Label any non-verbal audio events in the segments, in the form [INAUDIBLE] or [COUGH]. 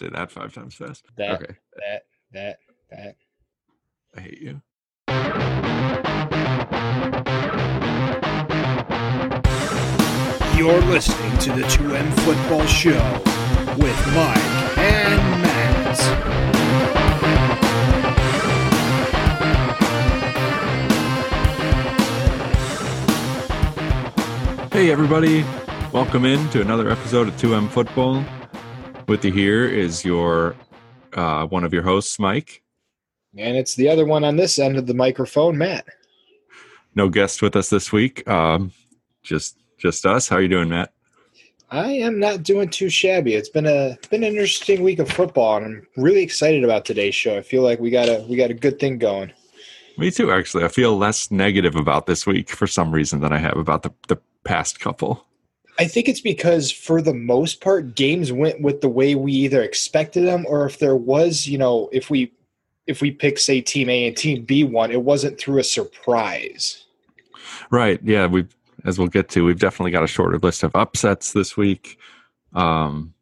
Say that five times fast. That, okay. that, that, that. I hate you. You're listening to the 2M Football Show with Mike and Matt. Hey, everybody. Welcome in to another episode of 2M Football. With you here is your uh, one of your hosts, Mike. And it's the other one on this end of the microphone, Matt. No guest with us this week. Um, just just us. How are you doing, Matt? I am not doing too shabby. It's been a been an interesting week of football, and I'm really excited about today's show. I feel like we got a we got a good thing going. Me too, actually. I feel less negative about this week for some reason than I have about the, the past couple. I think it's because for the most part, games went with the way we either expected them, or if there was, you know, if we if we pick say team A and team B one, it wasn't through a surprise. Right. Yeah. We, as we'll get to, we've definitely got a shorter list of upsets this week. Um,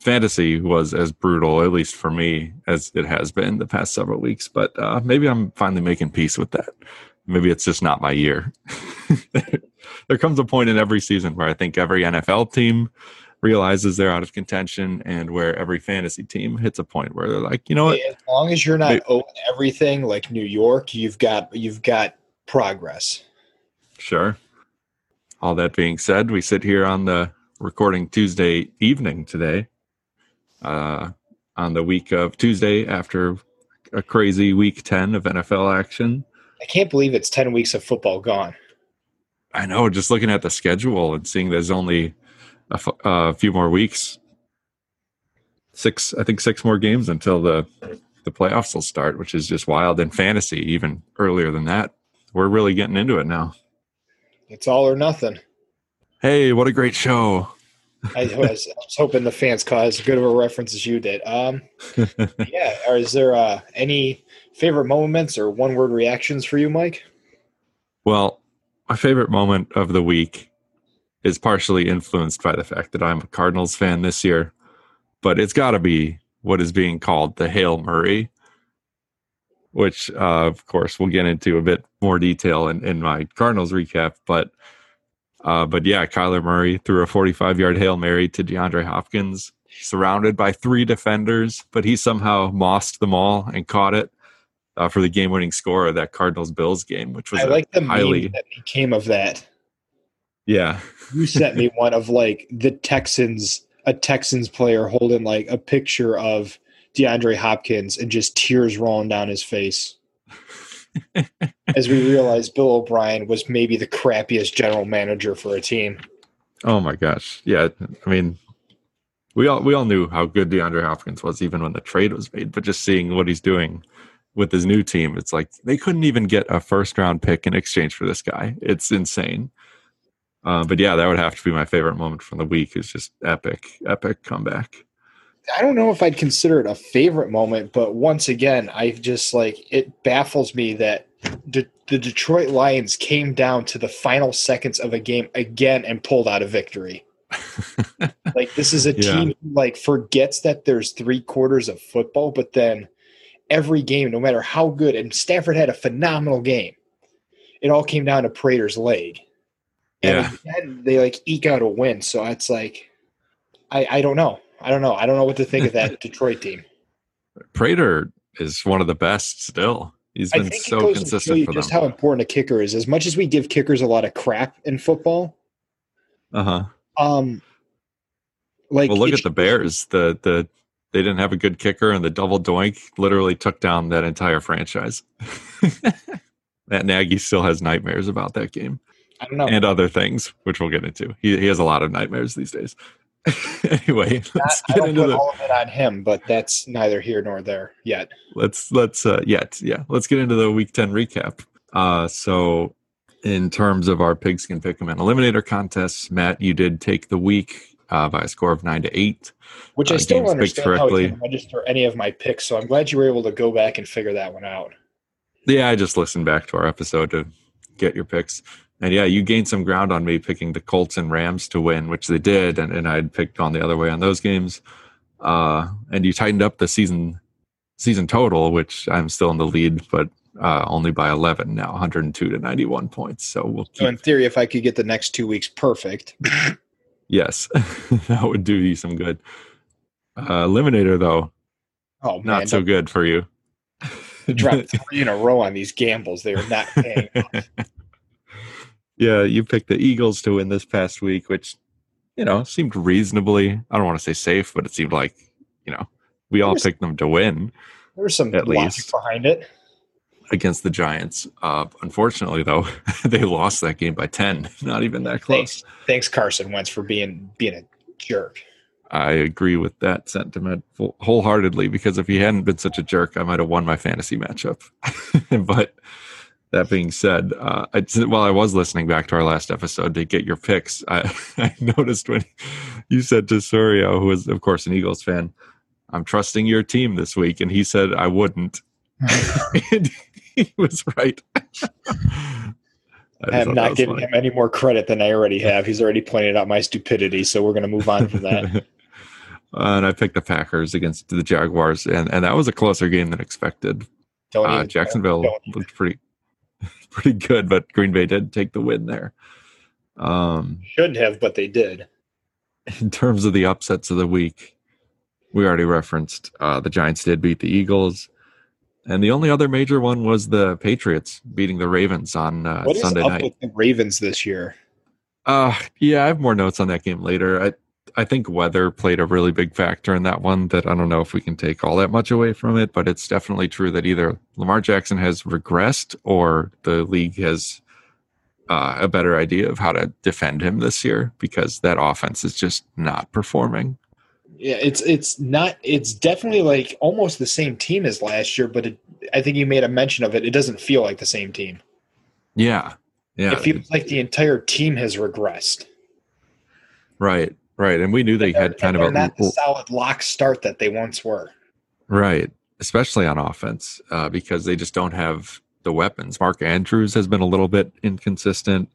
fantasy was as brutal, at least for me, as it has been the past several weeks. But uh, maybe I'm finally making peace with that. Maybe it's just not my year. [LAUGHS] there comes a point in every season where I think every NFL team realizes they're out of contention, and where every fantasy team hits a point where they're like, you know what? As long as you're not Wait. owing everything like New York, you've got you've got progress. Sure. All that being said, we sit here on the recording Tuesday evening today, uh, on the week of Tuesday after a crazy week 10 of NFL action. I can't believe it's ten weeks of football gone. I know, just looking at the schedule and seeing there's only a, f- a few more weeks, six, I think six more games until the, the playoffs will start, which is just wild. In fantasy, even earlier than that, we're really getting into it now. It's all or nothing. Hey, what a great show! I was, I was hoping the fans caught as good of a reference as you did. Um, [LAUGHS] yeah, or is there uh, any favorite moments or one word reactions for you, Mike? Well, my favorite moment of the week is partially influenced by the fact that I'm a Cardinals fan this year, but it's got to be what is being called the Hail Murray, which, uh, of course, we'll get into a bit more detail in, in my Cardinals recap. But, uh, but yeah, Kyler Murray threw a 45 yard Hail Mary to DeAndre Hopkins, surrounded by three defenders, but he somehow mossed them all and caught it. Uh, for the game-winning score of that Cardinals Bills game, which was I like the highly meme that became of that. yeah You sent me [LAUGHS] one of like the Texans, a Texans player holding like a picture of DeAndre Hopkins and just tears rolling down his face. [LAUGHS] As we realized Bill O'Brien was maybe the crappiest general manager for a team. Oh my gosh. Yeah. I mean, we all we all knew how good DeAndre Hopkins was even when the trade was made, but just seeing what he's doing with his new team, it's like they couldn't even get a first round pick in exchange for this guy. It's insane. Uh, but yeah, that would have to be my favorite moment from the week. Is just epic, epic comeback. I don't know if I'd consider it a favorite moment, but once again, I just like it baffles me that De- the Detroit Lions came down to the final seconds of a game again and pulled out a victory. [LAUGHS] like this is a Yeah. team who like forgets that there's three quarters of football, but then every game, no matter how good, and Stafford had a phenomenal game. It all came down to Prater's leg. And Yeah. again, they like eke out a win. So it's like I, I don't know. I don't know. I don't know what to think of that [LAUGHS] Detroit team. Prater is one of the best still. He's been so consistent you for just them. how important a kicker is. As much as we give kickers a lot of crap in football, Uh huh. um, like Well, look at the Bears. The the they didn't have a good kicker, and the double doink literally took down that entire franchise. [LAUGHS] Matt Nagy still has nightmares about that game I don't know. and other things, which we'll get into. He he has a lot of nightmares these days. [LAUGHS] anyway, [LAUGHS] let's I get into the all of it on him, but that's neither here nor there yet. let's let's uh yet yeah let's get into the week 10 recap uh so in terms of our pigskin pick'em and eliminator contests matt you did take the week uh, by a score of nine to eight Which I Uh, still games don't picked understand how correctly. it can register any of my picks. So I'm glad you were able to go back and figure that one out. yeah i just listened back to our episode to get your picks and yeah you gained some ground on me picking the colts and rams to win which they did and, and I had picked on the other way on those games uh, and you tightened up the season season total, which I'm still in the lead, but uh, only by 11 now, 102 to 91 points. So we'll keep, So in theory, if I could get the next two weeks perfect, [LAUGHS] yes, [LAUGHS] that would do you some good. Uh, Eliminator though, oh man, not so good for you. drop [LAUGHS] three in a row on these gambles. They are not paying. off. [LAUGHS] yeah, you picked the Eagles to win this past week, which you know seemed reasonably. I don't want to say safe, but it seemed like you know we all picked them to win There There's some At logic least. behind it. Against the Giants. Uh, unfortunately, though, [LAUGHS] they lost that game by ten. [LAUGHS] Not even that close. Thanks, thanks Carson Wentz for being being a jerk. I agree with that sentiment full- wholeheartedly because if he hadn't been such a jerk, I might have won my fantasy matchup. [LAUGHS] but that being said, uh, I, while I was listening back to our last episode to get your picks, I, I noticed when you said to Surio, who is, of course, an Eagles fan, I'm trusting your team this week. And he said, I wouldn't. And [LAUGHS] he was right. [LAUGHS] I am not giving him any more credit than I already have. He's already pointed out my stupidity, so we're going to move on from that. [LAUGHS] and I picked the Packers against the Jaguars, and, and that was a closer game than expected. Uh, Jacksonville looked pretty pretty good, but Green Bay did take the win there. Um, shouldn't have, but they did. in terms of the upsets of the week, we already referenced uh, the Giants did beat the Eagles, and the only other major one was the Patriots beating the Ravens on uh, What is Sunday up night. with the Ravens this year? Uh yeah, I have more notes on that game later. I I think weather played a really big factor in that one that I don't know if we can take all that much away from it, but it's definitely true that either Lamar Jackson has regressed or the league has uh, a better idea of how to defend him this year because that offense is just not performing. Yeah, it's it's not. It's definitely like almost the same team as last year, but it, I think you made a mention of it. It doesn't feel like the same team. Yeah. Yeah. it feels like the entire team has regressed. right. Right. And we knew they had kind of a not the solid lock start that they once were. Right, especially on offense, uh, because they just don't have the weapons. Mark Andrews has been a little bit inconsistent,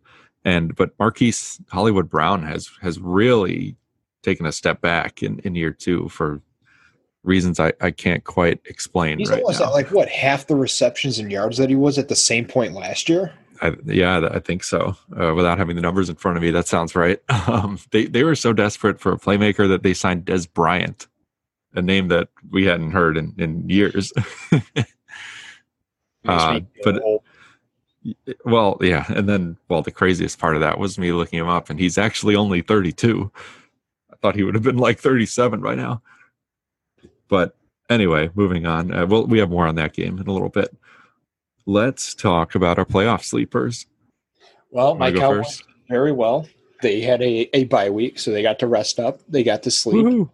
and but Marquise Hollywood Brown has has really taken a step back in, in year two for reasons I, I can't quite explain He's right almost now. at like what half the receptions and yards that he was at the same point last year. I, yeah, I think so. Uh, without having the numbers in front of me, that sounds right. [LAUGHS] Um, they they were so desperate for a playmaker that they signed Dez Bryant, a name that we hadn't heard in, in years. [LAUGHS] Uh, but- Well, yeah, and then well, the craziest part of that was me looking him up, and he's actually only 32. I thought he would have been like 37 right now. But anyway, moving on. Uh, well, we have more on that game in a little bit. Let's talk about our playoff sleepers. well, my Cowboys very well. They had a, a bye week, so they got to rest up. They got to sleep. Woohoo.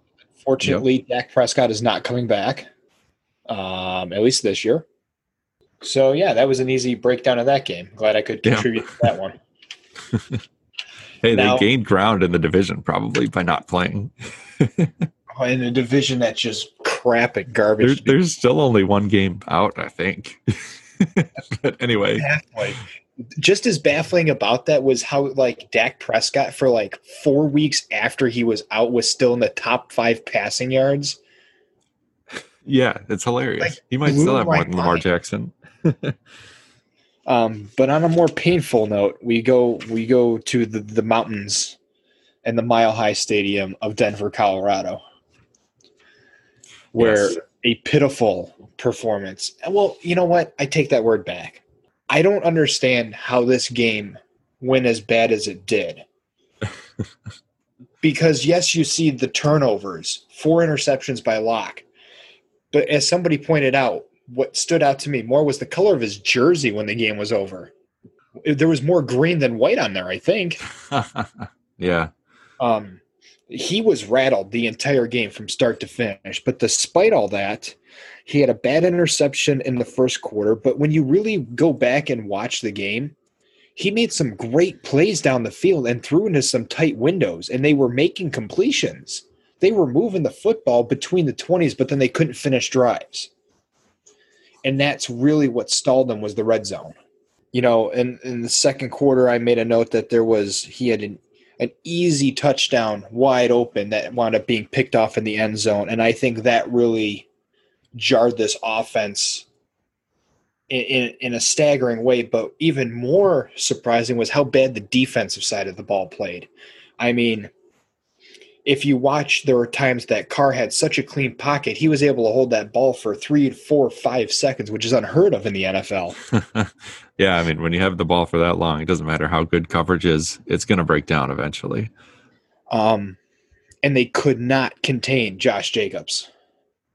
Fortunately, Dak Prescott is not coming back, um, at least this year. So yeah, that was an easy breakdown of that game. Glad I could Yeah. contribute to that one. [LAUGHS] Hey, Now- they gained ground in the division probably by not playing. Oh, In a division that's just crap and There, garbage. there's still only one game out, I think. [LAUGHS] but anyway, baffling. Just as baffling about that was how like Dak Prescott for like four weeks after he was out was still in the top five passing yards. yeah, it's hilarious. Like, he might still have more than Lamar. Jackson. [LAUGHS] Um, but on a more painful note, we go we go to the, the mountains and the Mile High Stadium of Denver, Colorado, where Yes. a pitiful performance. Well, you know what? I take that word back. I don't understand how this game went as bad as it did. [LAUGHS] because yes, you see the turnovers, four interceptions by Lock. But as somebody pointed out, what stood out to me more was the color of his jersey when the game was over. There was more green than white on there, I think. [LAUGHS] yeah. Um, he was rattled the entire game from start to finish. But despite all that, he had a bad interception in the first quarter. But when you really go back and watch the game, he made some great plays down the field and threw into some tight windows, and they were making completions. They were moving the football between the 20s, but then they couldn't finish drives. And that's really what stalled them was the red zone. You know, in, in the second quarter, I made a note that there was he had an an easy touchdown wide open that wound up being picked off in the end zone. And I think that really jarred this offense in, in, in, a staggering way. But even more surprising was how bad the defensive side of the ball played. I mean, if you watch, there were times that Carr had such a clean pocket, he was able to hold that ball for three, four, five seconds, which is unheard of in the NFL. [LAUGHS] yeah, I mean, when you have the ball for that long, it doesn't matter how good coverage is, it's going to break down eventually. Um, and they could not contain Josh Jacobs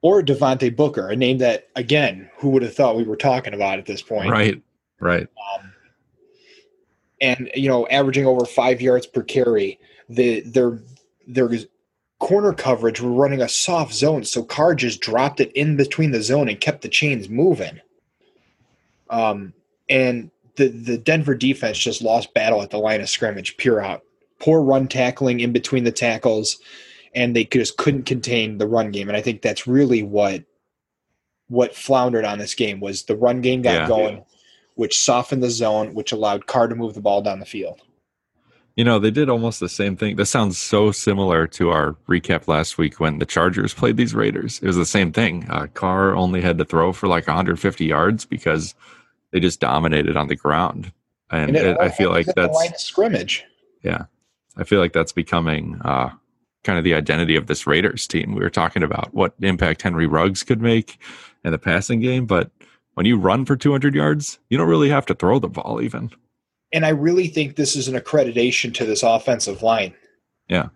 or Devontae Booker, a name that, again, who would have thought we were talking about at this point? Right, right. Um, and you know, averaging over five yards per carry. The their their corner coverage we were running a soft zone, so Carr just dropped it in between the zone and kept the chains moving. Um, and the the Denver defense just lost battle at the line of scrimmage, pure out. Poor run tackling in between the tackles and they just couldn't contain the run game. And I think that's really what what floundered on this game was the run game got yeah. going, which softened the zone, which allowed Carr to move the ball down the field. You know, they did almost the same thing. This sounds so similar to our recap last week when the Chargers played these Raiders. It was the same thing. Uh, Carr only had to throw for like 150 yards because they just dominated on the ground. And, and it, I feel like that's scrimmage. Yeah, I feel like that's becoming uh, kind of the identity of this Raiders team. We were talking about what impact Henry Ruggs could make in the passing game, but when you run for 200 yards, you don't really have to throw the ball even. And I really think this is an accreditation to this offensive line. Yeah.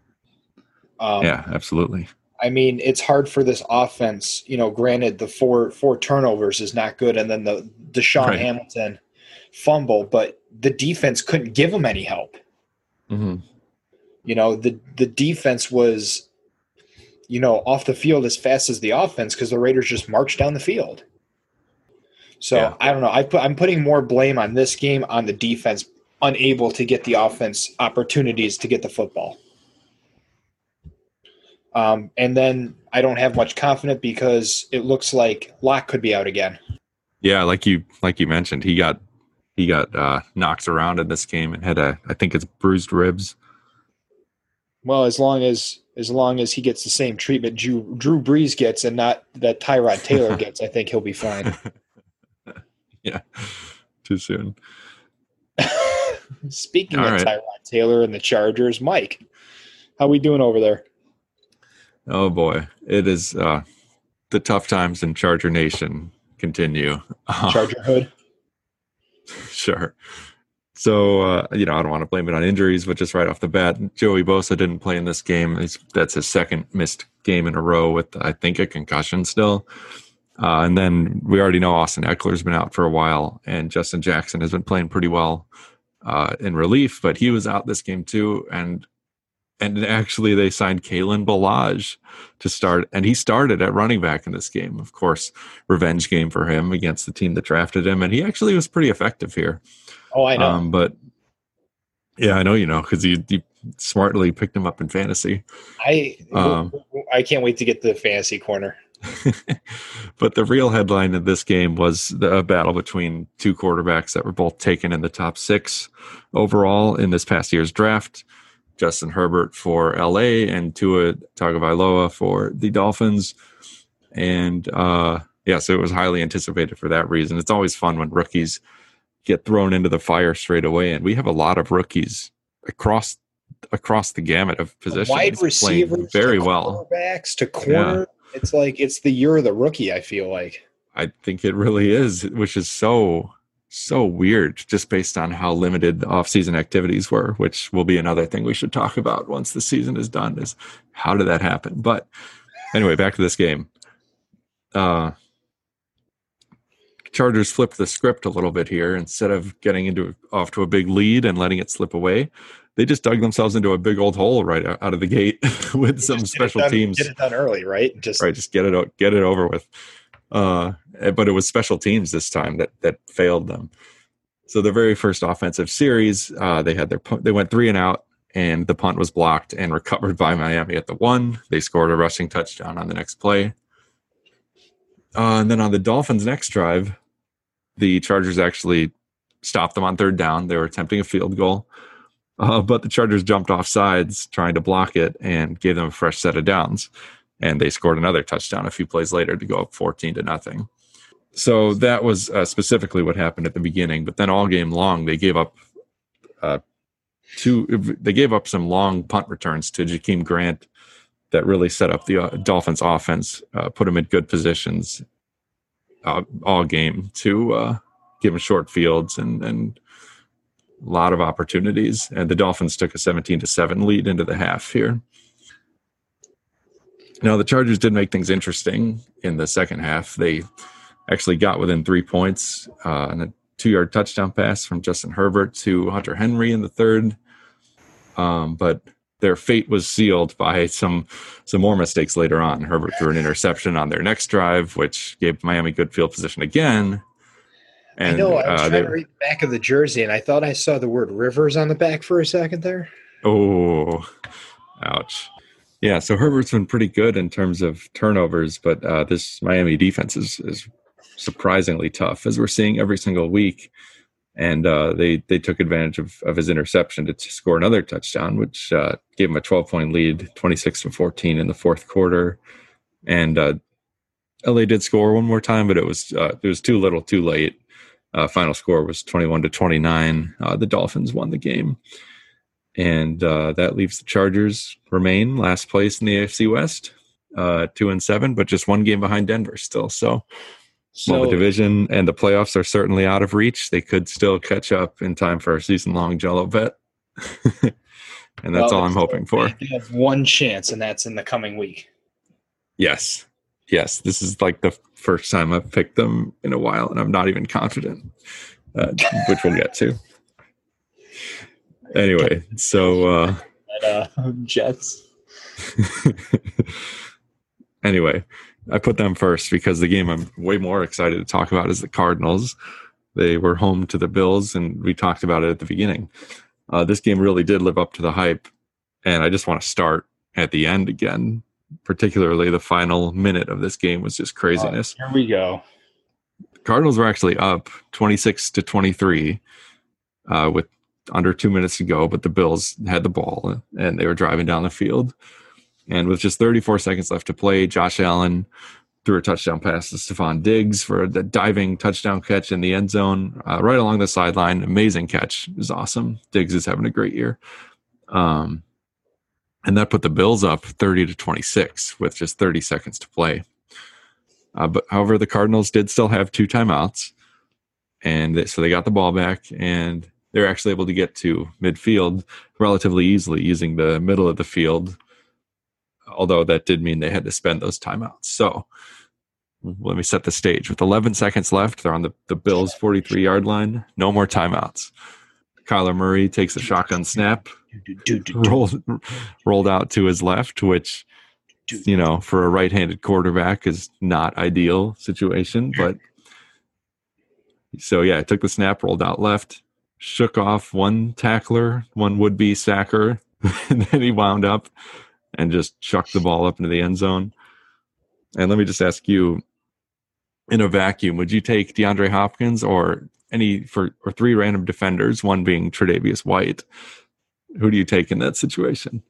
Um, yeah, absolutely. I mean, it's hard for this offense. You know, granted, the four four turnovers is not good, and then the DaeSean right. Hamilton fumble, but the defense couldn't give them any help. Mm-hmm. You know, the the defense was, you know, off the field as fast as the offense because the Raiders just marched down the field. So yeah. I don't know. I put I'm putting more blame on this game on the defense unable to get the offense opportunities to get the football. Um, and then I don't have much confidence because it looks like Lock could be out again. Yeah, like you like you mentioned, he got he got uh, knocked around in this game and had a I think it's bruised ribs. Well, as long as as long as he gets the same treatment Drew, Drew Brees gets and not that Tyrod Taylor [LAUGHS] gets, I think he'll be fine. [LAUGHS] yeah, [LAUGHS] too soon. [LAUGHS] Speaking All of right. Tyrod Taylor and the Chargers, Mike, how we doing over there? Oh boy, it is uh, the tough times in Charger Nation continue. [LAUGHS] Charger Hood. sure. So uh, you know, I don't want to blame it on injuries, but just right off the bat, Joey Bosa didn't play in this game. He's, that's his second missed game in a row with, I think, a concussion still. Uh, and then we already know Austin Ekeler's been out for a while, and Justin Jackson has been playing pretty well uh, in relief, but he was out this game too. And and actually, they signed Kalen Ballage to start, and he started at running back in this game. Of course, revenge game for him against the team that drafted him, and he actually was pretty effective here. Oh, I know. Um, but yeah, I know you know because you, you smartly picked him up in fantasy. I um, I can't wait to get the fantasy corner. [LAUGHS] but the real headline of this game was the battle between two quarterbacks that were both taken in the top six overall in this past year's draft. Justin Herbert for LA and Tua Tagovailoa for the Dolphins. And uh, yeah, so it was highly anticipated for that reason. It's always fun when rookies get thrown into the fire straight away. And we have a lot of rookies across across the gamut of positions, wide receivers, very well, quarterbacks to corner. It's like it's the year of the rookie. I feel like. I think it really is, which is so so weird just based on how limited the off-season activities were which will be another thing we should talk about once the season is done is how did that happen but anyway back to this game uh Chargers flipped the script a little bit here. Instead of getting into off to a big lead and letting it slip away, they just dug themselves into a big old hole right out of the gate [LAUGHS] with some special done, teams. Get it done early, right? Just right, just get it get it over with. Uh, eh, but it was special teams this time that that failed them. So the very first offensive series, uh, they had their they went three and out, and the punt was blocked and recovered by Miami at the one. They scored a rushing touchdown on the next play. Uh, and then on the Dolphins' next drive, the Chargers actually stopped them on third down. They were attempting a field goal. Uh, but the Chargers jumped off sides trying to block it and gave them a fresh set of downs. And they scored another touchdown a few plays later to go up 14 to nothing. So that was uh, specifically what happened at the beginning. But then all game long, they gave up uh, two. They gave up some long punt returns to Jakeem Grant that really set up the uh, Dolphins' offense, uh, put them in good positions uh, all game to uh, give them short fields and and a lot of opportunities. And the Dolphins took a 17 to seven lead into the half here. Now the Chargers did make things interesting in the second half. They actually got within three points uh, and a two-yard touchdown pass from Justin Herbert to Hunter Henry in the third. Um, but their fate was sealed by some some more mistakes later on. Herbert threw an interception on their next drive, which gave Miami good field position again. And, I know. I was uh, trying they, to read the back of the jersey, and I thought I saw the word Rivers on the back for a second there. Oh, ouch! Yeah, so Herbert's been pretty good in terms of turnovers, but uh, this Miami defense is is surprisingly tough, as we're seeing every single week and uh, they they took advantage of, of his interception to, score another touchdown, which uh, gave him a 12 point lead, 26 to 14 in the fourth quarter. And uh, LA did score one more time, but it was uh, it was too little, too late. Uh, final score was 21 to 29. Uh, the Dolphins won the game, and that leaves the Chargers remain last place in the AFC West, two and seven, but just one game behind Denver still. So so, well, the division and the playoffs are certainly out of reach. They could still catch up in time for a season long Jello bet. [LAUGHS] and that's well, all I'm hoping for. They have one chance, and that's in the coming week. Yes. Yes. This is like the first time I've picked them in a while, and I'm not even confident, uh, which we'll get to. Anyway, so. Uh, [LAUGHS] uh, Jets. [LAUGHS] anyway, I put them first because the game I'm way more excited to talk about is the Cardinals. They were home to the Bills, and we talked about it at the beginning. Uh, this game really did live up to the hype, and I just want to start at the end again. Particularly, the final minute of this game was just craziness. here we go. Cardinals were actually up 26 to 23 uh, with under two minutes to go, but the Bills had the ball and they were driving down the field. And with just 34 seconds left to play, Josh Allen threw a touchdown pass to Stefon Diggs for the diving touchdown catch in the end zone, uh, right along the sideline. Amazing catch. It was awesome. Diggs is having a great year. Um, and that put the Bills up 30 to 26 with just 30 seconds to play. Uh, but however, the Cardinals did still have two timeouts, and they, so they got the ball back, and they're actually able to get to midfield relatively easily using the middle of the field although that did mean they had to spend those timeouts. So let me set the stage. With 11 seconds left, they're on the, the Bills' 43 yard line. No more timeouts. Kyler Murray takes a shotgun snap, rolled, rolled out to his left, which, you know, for a right handed quarterback is not ideal situation. But so, yeah, took the snap, rolled out left, shook off one tackler, one would be sacker, [LAUGHS] and then he wound up and just chuck the ball up into the end zone. And let me just ask you, in a vacuum, would you take DeAndre Hopkins or any for or three random defenders, one being Tre'Davious White? Who do you take in that situation?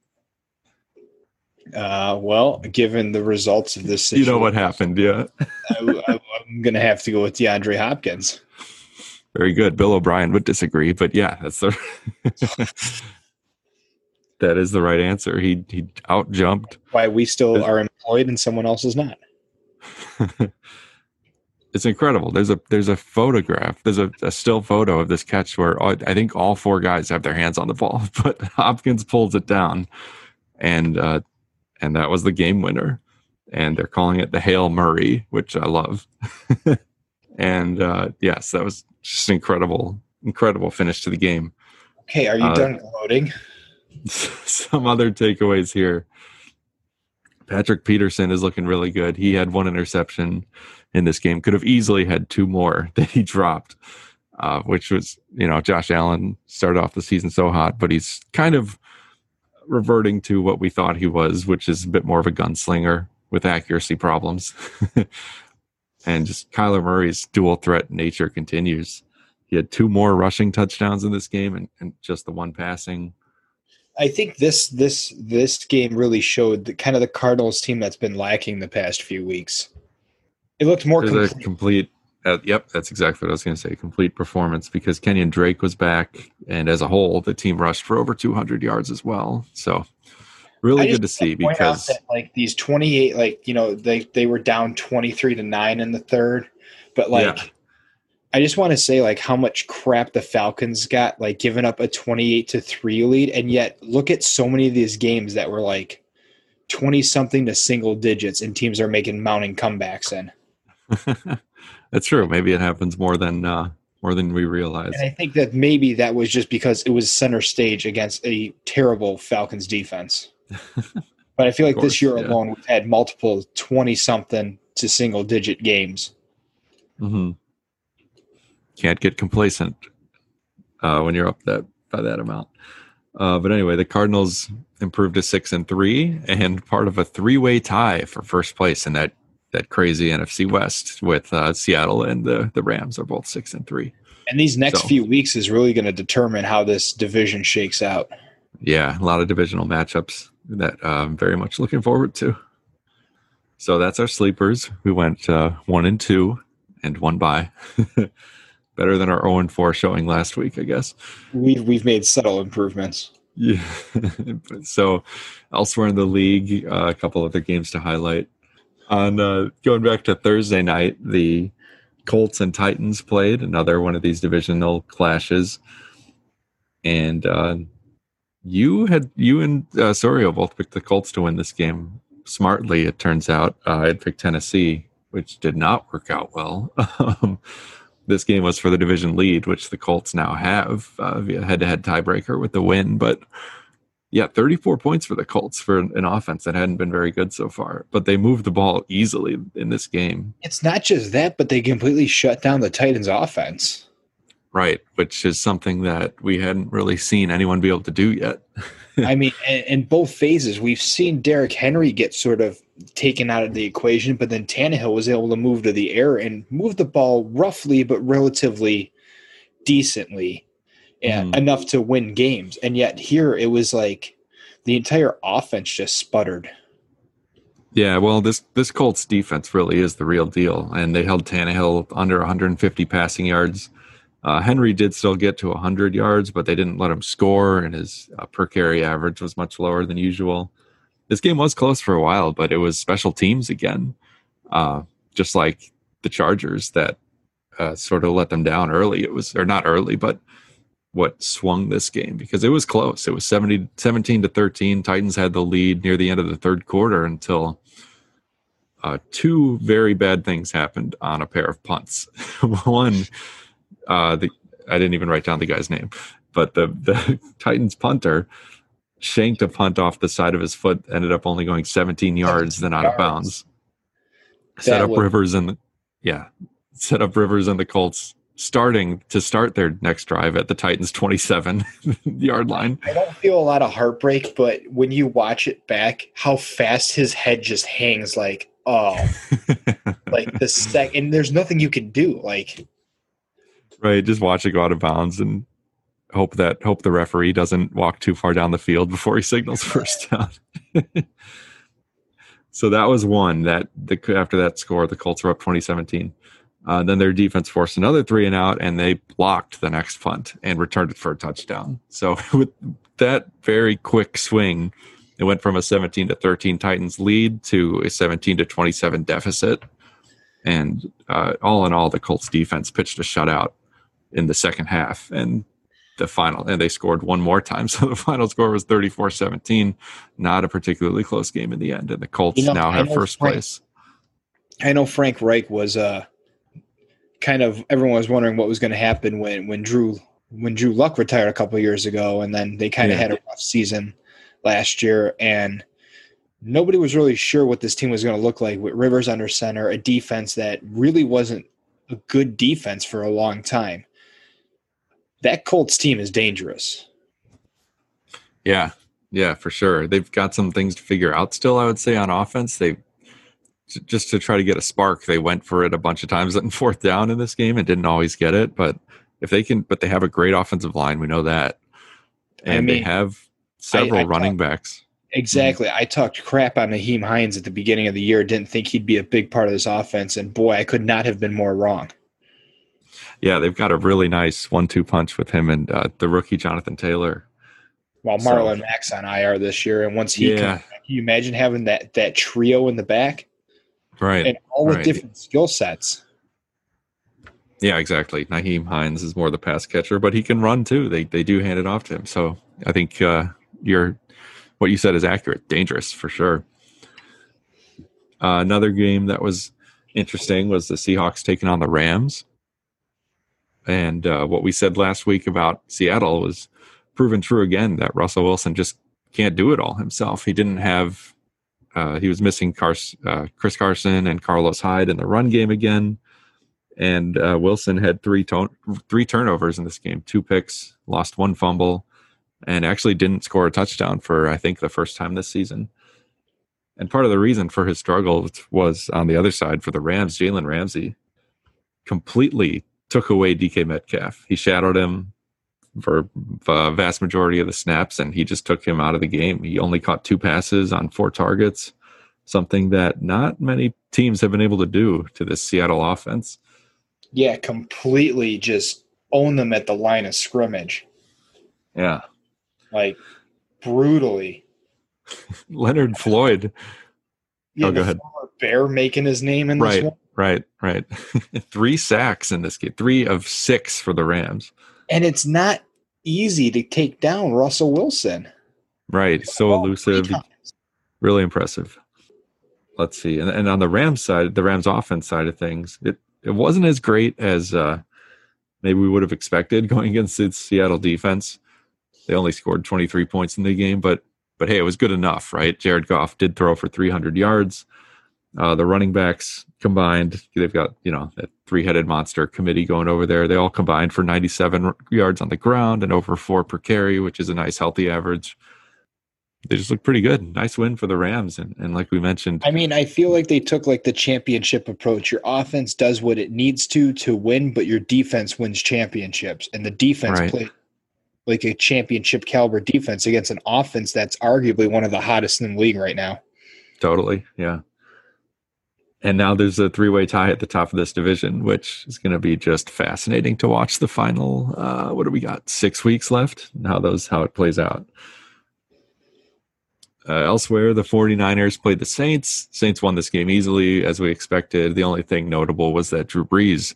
Uh, well, given the results of this, you know what happened, yeah. [LAUGHS] I, am going to have to go with DeAndre Hopkins. Very good. Bill O'Brien would disagree, but yeah, that's the [LAUGHS] [LAUGHS] that is the right answer. He he out jumped. Why we still are employed and someone else is not. [LAUGHS] it's incredible. There's a there's a photograph. There's a, a still photo of this catch where all, I think all four guys have their hands on the ball, [LAUGHS] but Hopkins pulls it down, and uh, and that was the game winner. And they're calling it the Hail Murray, which I love. [LAUGHS] and uh, yes, that was just incredible, incredible finish to the game. Okay, are you uh, done loading? [LAUGHS] some other takeaways here. Patrick Peterson is looking really good. He had one interception in this game. Could have easily had two more [LAUGHS] that he dropped, uh, which was, you know, Josh Allen started off the season so hot, but he's kind of reverting to what we thought he was, which is a bit more of a gunslinger with accuracy problems. [LAUGHS] and just Kyler Murray's dual threat nature continues. he had two more rushing touchdowns in this game and, and just the one passing. I think this this this game really showed the kind of the Cardinals team that's been lacking the past few weeks. It looked more There's complete. complete. Uh, yep, that's exactly what I was going to say. Complete performance because Kenyon Drake was back, and as a whole, the team rushed for over 200 yards as well. So, really good to see wanna point out because that, like these 28 like you know they they were down 23 to 9 in the third but like Yeah. I just want to say like how much crap the falcons got like giving up a 28 to 3 lead and yet look at so many of these games that were like 20 something to single digits and teams are making mounting comebacks in [LAUGHS] that's true. Maybe it happens more than uh, more than we realize. and i think that maybe that was just because it was center stage against a terrible falcons defense [LAUGHS] but i feel like Of this year yeah. alone we've had multiple 20 something to single digit games hmm Can't get complacent uh, when you're up that by that amount. Uh, but anyway, the Cardinals improved to six and three, and part of a three-way tie for first place in that that crazy NFC West with uh, Seattle and the the Rams are both six and three. And these next So- few weeks is really going to determine how this division shakes out. Yeah, a lot of divisional matchups that uh, I'm very much looking forward to. So that's our sleepers. We went uh, one and two and one by. [LAUGHS] Better than our 0 and 4 showing last week, I guess. We've we've made subtle improvements. Yeah. [LAUGHS] so elsewhere in the league, uh, a couple other games to highlight. On uh, going back to Thursday night, the Colts and Titans played another one of these divisional clashes, and uh, you had you and uh, Sorio both picked the Colts to win this game. Smartly, it turns out, uh, I had picked Tennessee, which did not work out well. [LAUGHS] This game was for the division lead, which the Colts now have uh, via head-to-head tiebreaker with the win. But yeah, 34 points for the Colts for an offense that hadn't been very good so far. But they moved the ball easily in this game, It's not just that, but they completely shut down the Titans' offense. right? Which is something that we hadn't really seen anyone be able to do yet. [LAUGHS] I mean, in, in both phases, we've seen Derrick Henry get sort of taken out of the equation, but then Tannehill was able to move to the air and move the ball roughly but relatively decently, and Mhm. enough to win games. And yet here it was like the entire offense just sputtered. Yeah, well, this this Colts defense really is the real deal, and they held Tannehill under 150 passing yards. Uh, Henry did still get to 100 yards, but they didn't let him score, and his uh, per carry average was much lower than usual. This game was close for a while, but it was special teams again, uh, just like the Chargers that uh, sort of let them down early. It was, or not early, but what swung this game because it was close. It was 70, 17 to 13. Titans had the lead near the end of the third quarter until uh, two very bad things happened on a pair of punts. [LAUGHS] One, uh, the, I didn't even write down the guy's name, but the, the [LAUGHS] Titans punter shanked a punt off the side of his foot, ended up only going 17 yards, then out of bounds. Set That up was- Rivers and the, yeah, set up Rivers and the Colts starting to start their next drive at the Titans 27 [LAUGHS] yard line. I don't feel a lot of heartbreak, but when you watch it back, how fast his head just hangs like, oh, [LAUGHS] like the sec, and there's nothing you can do. Like, right, just watch it go out of bounds and hope that hope the referee doesn't walk too far down the field before he signals first [LAUGHS] down. [LAUGHS] so that was one that the after that score, the Colts were up 2017. Uh, then their defense forced another three and out, and they blocked the next punt and returned it for a touchdown. So [LAUGHS] with that very quick swing, it went from a 17 to 13 Titans lead to a 17 to 27 deficit. And uh, all in all, the Colts defense pitched a shutout in the second half, and the final, and they scored one more time. [LAUGHS] So the final score was 34 17. Not a particularly close game in the end. And the Colts You know, now I have first Frank- place. I know Frank Reich was uh, kind of everyone was wondering what was going to happen when when Drew when Drew Luck retired a couple years ago, and then they kind of Yeah. had a rough season last year, and nobody was really sure what this team was going to look like with Rivers under center, a defense that really wasn't a good defense for a long time. That Colts team is dangerous. Yeah, yeah, for sure. They've got some things to figure out still. I would say on offense, they just to try to get a spark. They went for it a bunch of times [LAUGHS] on fourth down in this game and didn't always get it. But if they can, but they have a great offensive line. We know that, and I mean, they have several I running backs. Exactly. I talked crap on Nyheim Hines at the beginning of the year. Didn't think he'd be a big part of this offense, and boy, I could not have been more wrong. Yeah, they've got a really nice one-two punch with him and uh, the rookie Jonathan Taylor. While So- Marlon Mack's on IR this year, and once he, Yeah. comes can you imagine having that that trio in the back Right. and all with right. different skill sets? Yeah, exactly. Nyheim Hines is more the pass catcher, but he can run too. They they do hand it off to him. So I think uh, your what you said is accurate. Dangerous for sure. Uh, another game that was interesting was the Seahawks taking on the Rams. And uh, what we said last week about Seattle was proven true again that Russell Wilson just can't do it all himself. He didn't have, uh, he was missing Cars- uh, Chris Carson and Carlos Hyde in the run game again and uh, Wilson had three to- three turnovers in this game, two picks, lost one fumble, and actually didn't score a touchdown for I think the first time this season. And part of the reason for his struggle was on the other side for the Rams, Jalen Ramsey completely took away DK Metcalf. He shadowed him for the vast majority of the snaps, and he just took him out of the game. He only caught two passes on four targets, something that not many teams have been able to do to this Seattle offense. Yeah, completely just own them at the line of scrimmage, Yeah. like brutally. [LAUGHS] Leonard Floyd. Yeah, Oh, go ahead. Bear making his name in this one. Right, right. [LAUGHS] three sacks in this game, three of six for the Rams. And it's not easy to take down Russell Wilson. Right. So elusive. Really impressive. Let's see. And, and on the Rams side, the Rams offense side of things, it, it wasn't as great as uh, maybe we would have expected [LAUGHS] going against the Seattle defense. They only scored 23 points in the game, but but hey, it was good enough, right? Jared Goff did throw for 300 yards. Uh, the running backs combined, they've got you know that three-headed monster committee going over there. They all combined for 97 yards on the ground and over four per carry, which is a nice healthy average. They just look pretty good. Nice win for the Rams, and, and like we mentioned, I mean, I feel like they took like the championship approach. Your offense does what it needs to to win, but your defense wins championships. And the defense Right. played like a championship caliber defense against an offense that's arguably one of the hottest in the league right now. Totally. Yeah. And now there's a three way tie at the top of this division, which is going to be just fascinating to watch the final. Uh, what do we got? Six weeks left. How those, how it plays out. Uh, elsewhere, the 49ers played the Saints. Saints won this game easily, as we expected. The only thing notable was that Drew Brees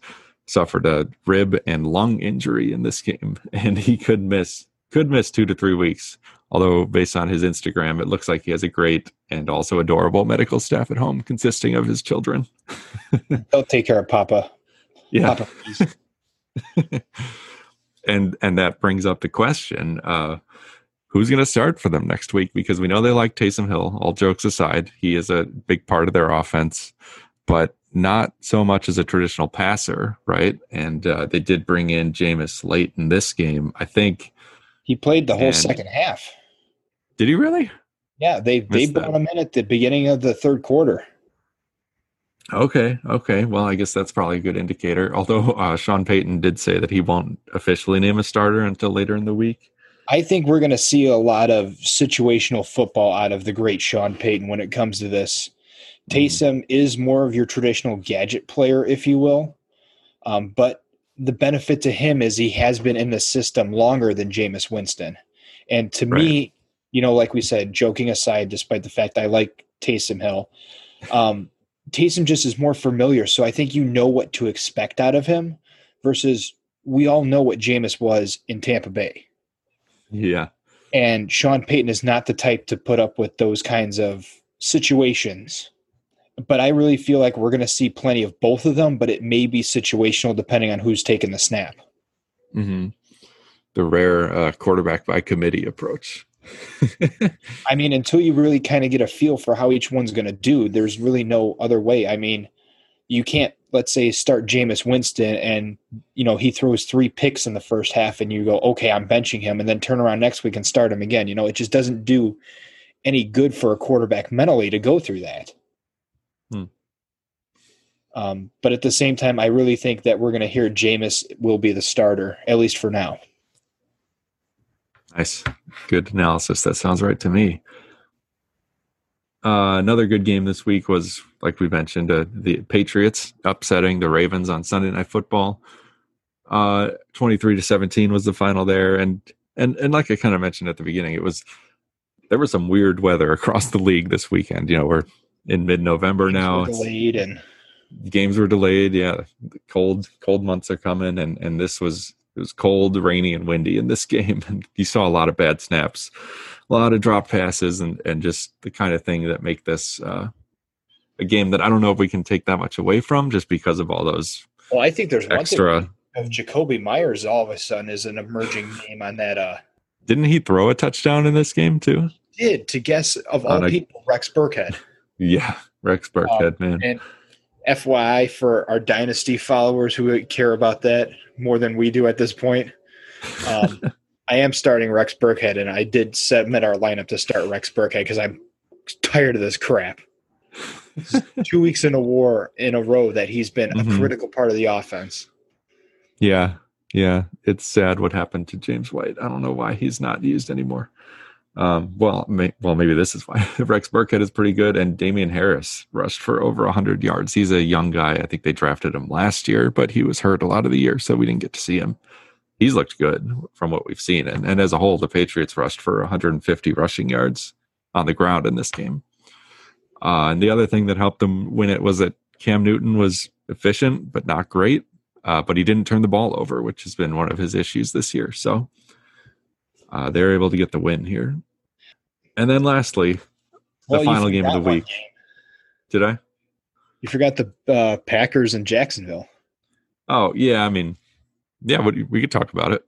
suffered a rib and lung injury in this game, [LAUGHS] and he could miss could miss two to three weeks. Although, based on his Instagram, it looks like he has a great and also adorable medical staff at home, consisting of his children. [LAUGHS] They'll take care of Papa. Yeah, Papa [LAUGHS] and and that brings up the question: uh, Who's going to start for them next week? Because we know they like Taysom Hill. All jokes aside, he is a big part of their offense, but not so much as a traditional passer, right? And uh, they did bring in Jameis late in this game. I think. He played the whole And- second half. Did he really? Yeah, they they Missed that. brought him in at the beginning of the third quarter. Okay, okay. Well, I guess that's probably a good indicator. Although uh, Sean Payton did say that he won't officially name a starter until later in the week. I think we're going to see a lot of situational football out of the great Sean Payton when it comes to this. Taysom is more of your traditional gadget player, if you will. Um, but the benefit to him is he has been in the system longer than Jameis Winston. And to me, you know, like we said, joking aside, despite the fact I like Taysom Hill, um, Taysom just is more familiar. So I think you know what to expect out of him versus we all know what Jameis was in Tampa Bay. Yeah, And Sean Payton is not the type to put up with those kinds of situations. But I really feel like we're going to see plenty of both of them, but it may be situational depending on who's taking the snap. hmm the rare uh, quarterback by committee approach. [LAUGHS] I mean, until you really kind of get a feel for how each one's going to do, there's really no other way. I mean, you can't, let's say, start Jameis Winston and, you know, he throws three picks in the first half and you go, okay, I'm benching him, and then turn around next week and start him again. You know, it just doesn't do any good for a quarterback mentally to go through that. Um, but at the same time, I really think that we're going to hear Jameis will be the starter, at least for now. Nice. Good analysis. That sounds right to me. Uh, another good game this week was, like we mentioned, uh, the Patriots upsetting the Ravens on Sunday Night Football. Uh, 23 to 17 was the final there. And, and, and like I kind of mentioned at the beginning, it was, there was some weird weather [LAUGHS] across the league this weekend. You know, we're in mid November now. Delayed and games were delayed. Yeah. Cold, cold months are coming. And, and this was, it was cold, rainy, and windy in this [LAUGHS] game. And you saw a lot of bad snaps, a lot of drop passes, and, and just the kind of thing that make this uh, a game that I don't know if we can take that much away from just because of all those well, I think there's one extra. thing of Jakobi Meyers all of a sudden is an emerging name on that. Uh, Didn't he throw a touchdown in this game too? did to guess of all a- people, Rex Burkhead. [LAUGHS] Yeah, Rex Burkhead, man. And FYI for our dynasty followers who care about that more than we do at this point, um, [LAUGHS] I am starting Rex Burkhead, and I did submit our lineup to start Rex Burkhead because I'm tired of this crap. This [LAUGHS] two weeks in a war in a row that he's been Mhm. a critical part of the offense. Yeah, yeah. It's sad what happened to James White. I don't know why he's not used anymore. Um, well, may, well, maybe this is why [LAUGHS] Rex Burkhead is pretty good, and Damien Harris rushed for over hundred yards. He's a young guy. I think they drafted him last year, but he was hurt a lot of the year, so we didn't get to see him. He's looked good from what we've seen, and, and as a whole, the Patriots rushed for 150 rushing yards on the ground in this game. Uh, and the other thing that helped them win it was that Cam Newton was efficient but not great uh, but he didn't turn the ball over, which has been one of his issues this year. So uh, they're able to get the win here. And then lastly, the Well, final game of the week. game. Did I? You forgot the uh, Packers and Jacksonville. Oh, yeah. I mean, yeah, we, we could talk about it.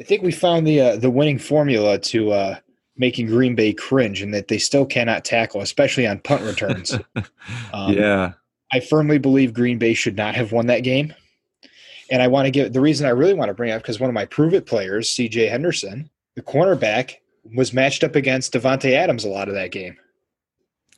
I think we found the uh, the winning formula to uh, making Green Bay cringe, and that they still cannot tackle, especially on punt returns. [LAUGHS] Um, yeah. I firmly believe Green Bay should not have won that game. And I want to give the reason I really want to bring up because one of my prove it players, CJ Henderson, the cornerback, was matched up against Davante Adams a lot of that game.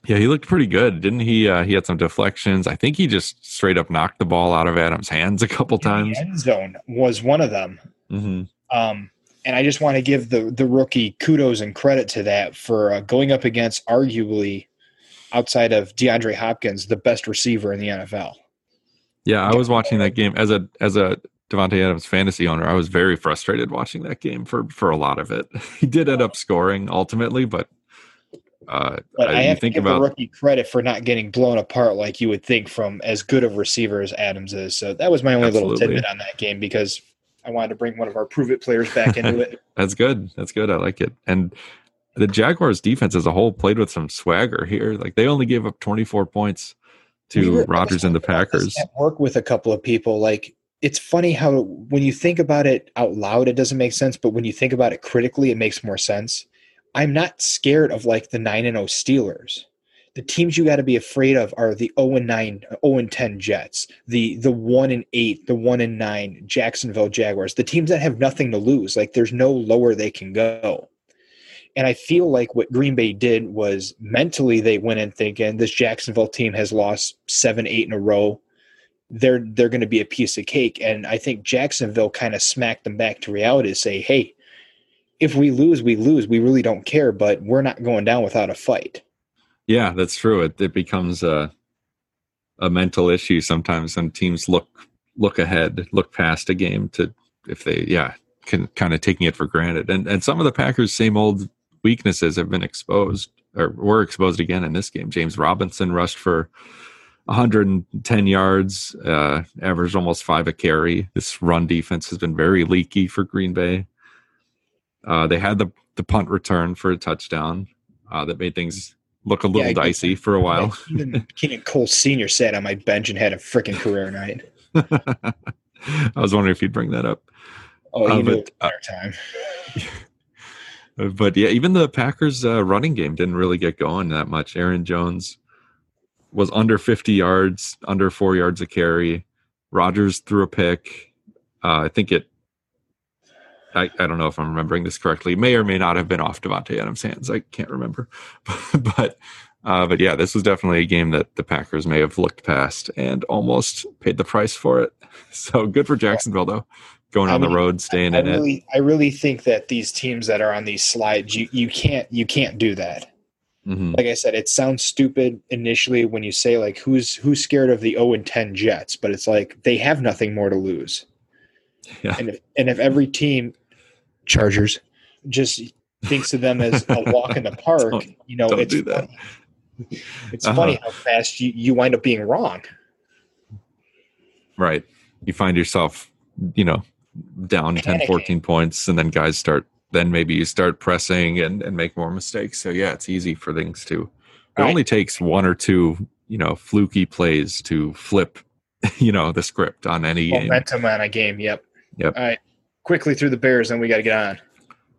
Yeah, he looked pretty good, didn't he? Uh, he had some deflections. I think he just straight up knocked the ball out of Adams' hands a couple times. The end zone was one of them. hmm Um, and I just want to give the the rookie kudos and credit to that for uh, going up against arguably outside of DeAndre Hopkins, the best receiver in the NFL. Yeah, I was watching that game as a as a Davante Adams fantasy owner. I was very frustrated watching that game for for a lot of it. [LAUGHS] He did end up scoring ultimately, but uh, But I you have to give about the rookie credit for not getting blown apart like you would think from as good of receiver as Adams is. So that was my only little tidbit on that game because I wanted to bring one of our prove it players back into it. [LAUGHS] that's good. That's good. I like it. And the Jaguars defense as a whole played with some swagger here. Like they only gave up 24 points to was Rodgers and the talking about this Packers. Work with a couple of people, like it's funny how when you think about it out loud, it doesn't make sense, but when you think about it critically, it makes more sense. I'm not scared of like the nine and zero Steelers. The teams you got to be afraid of are the 0 and 9, 0 and 10 Jets, the the 1 and 8, the 1 and 9 Jacksonville Jaguars, the teams that have nothing to lose. Like there's no lower they can go. And I feel like what Green Bay did was mentally they went in thinking this Jacksonville team has lost seven, eight in a row. They're they're going to be a piece of cake, and I think Jacksonville kind of smacked them back to reality to say, "Hey, if we lose, we lose. We really don't care, but we're not going down without a fight." Yeah, that's true. It it becomes a a mental issue sometimes when teams look look ahead, look past a game to if they yeah can kind of taking it for granted. And and some of the Packers' same old weaknesses have been exposed or were exposed again in this game. James Robinson rushed for 110 yards, uh, averaged almost five a carry. This run defense has been very leaky for Green Bay. Uh, they had the the punt return for a touchdown uh, that made things look a little get dicey for a while. Even [LAUGHS] Keelan Cole Senior sat on my bench and had a freaking career night. [LAUGHS] I was wondering if you'd bring that up. Oh, Uh, you but, it time. [LAUGHS] Uh, But yeah, even the Packers uh, running game didn't really get going that much. Aaron Jones was under 50 yards, under four yards a carry. Rodgers threw a pick. Uh, I think it. I, I don't know if I'm remembering this correctly. May or may not have been off Davante Adams' hands. I can't remember, [LAUGHS] but Uh, but yeah, this was definitely a game that the Packers may have looked past and almost paid the price for it. [LAUGHS] So good for Jacksonville though, going I on the road, staying I in it. really, I really think that these teams that are on these slides, you, you can't you can't do that. Mhm. Like I said, it sounds stupid initially when you say like who's who's scared of the 0 and 10 Jets, but it's like they have nothing more to lose. Yeah. And if and if every team Chargers just thinks of them as a walk in the [LAUGHS] park, Don't- you know, don't it's do that. funny. It's Uh-huh. funny how fast you, you wind up being wrong. Right. You find yourself, you know, down 10 14 points, and then guys start, then maybe you start pressing and, and make more mistakes. So, yeah, it's easy for things to, it Right. only takes one or two, you know, fluky plays to flip, [LAUGHS] you know, the script on any game. Momentum on a game. Yep. Yep. All right. Quickly through the Bears, then we got to get on.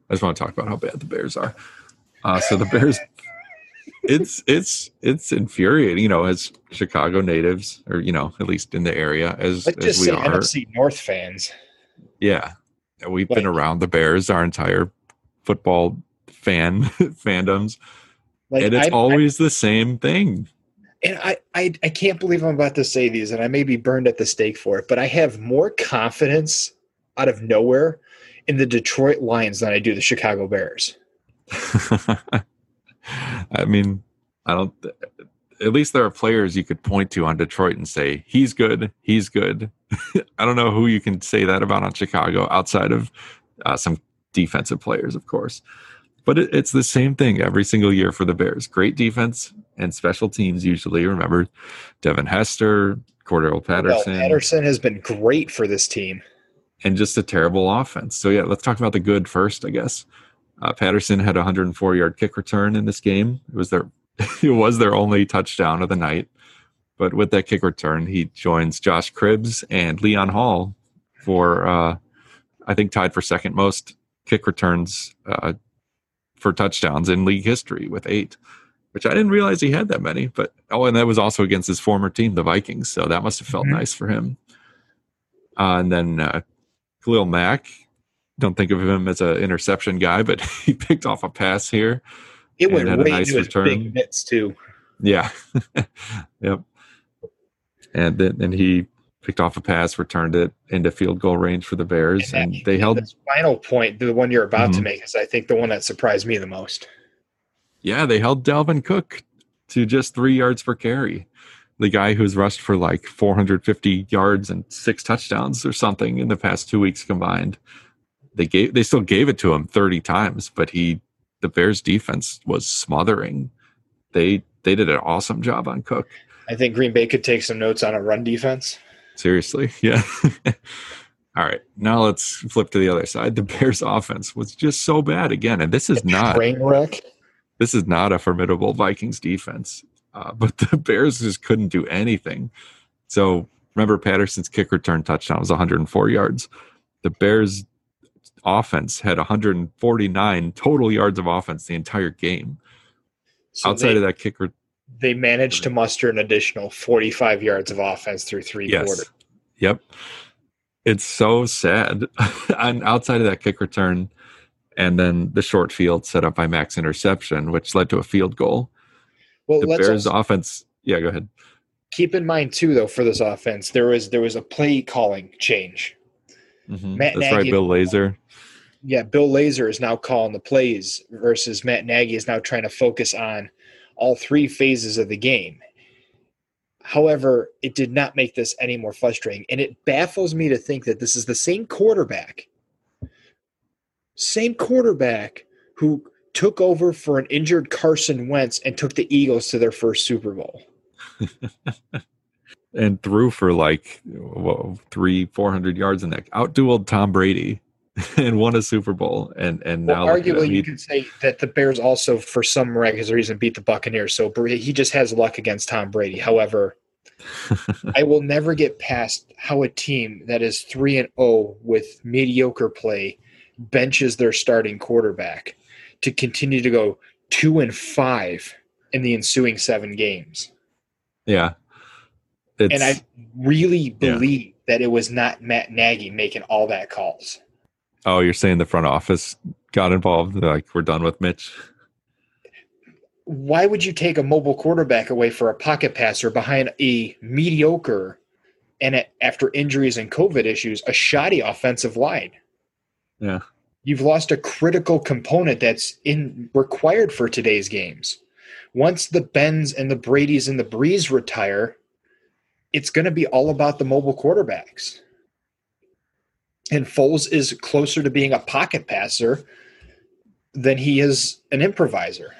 I just want to talk about how bad the Bears are. Uh, so the Bears, [LAUGHS] it's it's it's infuriating, you know, as Chicago natives, or you know, at least in the area, as Let's as just we say are. NFC North fans. Yeah, we've been around the Bears our entire football fan [LAUGHS] fandoms, Like and it's I, always the same thing. and I, I I can't believe I'm about to say these, and I may be burned at the stake for it, but I have more confidence out of nowhere in the Detroit Lions than I do the Chicago Bears. [LAUGHS] I mean, I don't. At least there are players you could point to on Detroit and say he's good, he's good. [LAUGHS] I don't know who you can say that about on Chicago outside of uh, some defensive players, of course. But it, it's the same thing every single year for the Bears. Great defense and special teams usually. Remember, Devin Hester, Cordell Well, Patterson, Patterson has been great for this team. and just a terrible offense. So yeah, let's talk about the good first, I guess. Uh, Patterson had a 104 yard kick return in this game. It was their [LAUGHS] it was their only touchdown of the night. But with that kick return, he joins Josh Cribbs and Leon Hall for uh, I think tied for second most kick returns uh, for touchdowns in league history with eight. Which I didn't realize he had that many, but oh, and that was also against his former team, the Vikings. So that must have felt Mhm. nice for him. Uh, and then uh, Khalil Mack. Don't think of him as an interception guy, but [LAUGHS] he picked off a pass here. It went way nice into his return. big mitts too. Yeah. [LAUGHS] yep. And then and he picked off a pass, returned it into field goal range for the Bears, And and, that- they held. This final point, the one you're about to Mhm. make, is I think the one that surprised me the most. Yeah, they held Dalvin Cook to just three yards per carry. The guy who's rushed for like 450 yards and six touchdowns or something in the past two weeks combined. They gave they still gave it to him 30 times, but he the Bears defense was smothering. They they did an awesome job on Cook. I think Green Bay could take some notes on a run defense. Seriously. [LAUGHS] Yeah. [LAUGHS] All right. Now let's flip to the other side. The Bears offense was just so bad again. And this is not train wreck. this is not a formidable Vikings defense. Uh, [LAUGHS] but the Bears just couldn't do anything. So remember Patterson's kick return touchdown was 104 yards. The Bears offense had 149 total yards of offense the entire game. So Outside they, of that kicker, they managed to muster an additional 45 yards of offense through three Yes. quarters. Yep. It's so sad. [LAUGHS] and outside of that kick return, and then the short field set up by Mack's interception, which led to a field goal. Well, The let's Bears also offense. Yeah, go ahead. keep in mind too, though, for this offense, there was there was a play calling change. Mhm. Matt That's right, Bill Lazor. Yeah, Bill Lazor is now calling the plays versus Matt Nagy is now trying to focus on all three phases of the game. However, it did not make this any more frustrating, and it baffles me to think that this is the same quarterback, same quarterback who took over for an injured Carson Wentz and took the Eagles to their first Super Bowl. [LAUGHS] and threw for like whoa, three, four hundred yards in that. Outdueled Tom Brady [LAUGHS] and won a Super Bowl. And and Well, now look at him. arguably, you could say that the Bears also, for some miraculous reason, beat the Buccaneers. So he just has luck against Tom Brady. However, [LAUGHS] I will never get past how a team that is three and zero with mediocre play benches their starting quarterback to continue to go two and five in the ensuing seven games. yeah. It's, and I really Yeah. believe that it was not Matt Nagy making all that calls. oh, you're saying the front office got involved? Like we're done with Mitch. why would you take a mobile quarterback away for a pocket passer behind a mediocre and after injuries and COVID issues, a shoddy offensive line? Yeah. You've lost a critical component that's in required for today's games. Once the Bens and the Brady's and the Brees retire, it's going to be all about the mobile quarterbacks. And Foles is closer to being a pocket passer than he is an improviser.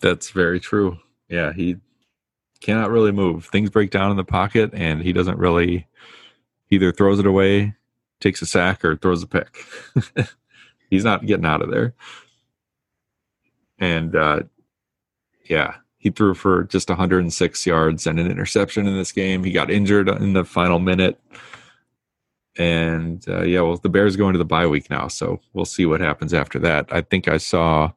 That's very true. Yeah, he cannot really move. Things break down in the pocket, and he doesn't really either throws it away, takes a sack, or throws a pick. [LAUGHS] He's not getting out of there. And uh, yeah, he threw for just 106 yards and an interception in this game. He got injured in the final minute. And uh, yeah, well, the Bears go into the bye week now, so we'll see what happens after that. I think I saw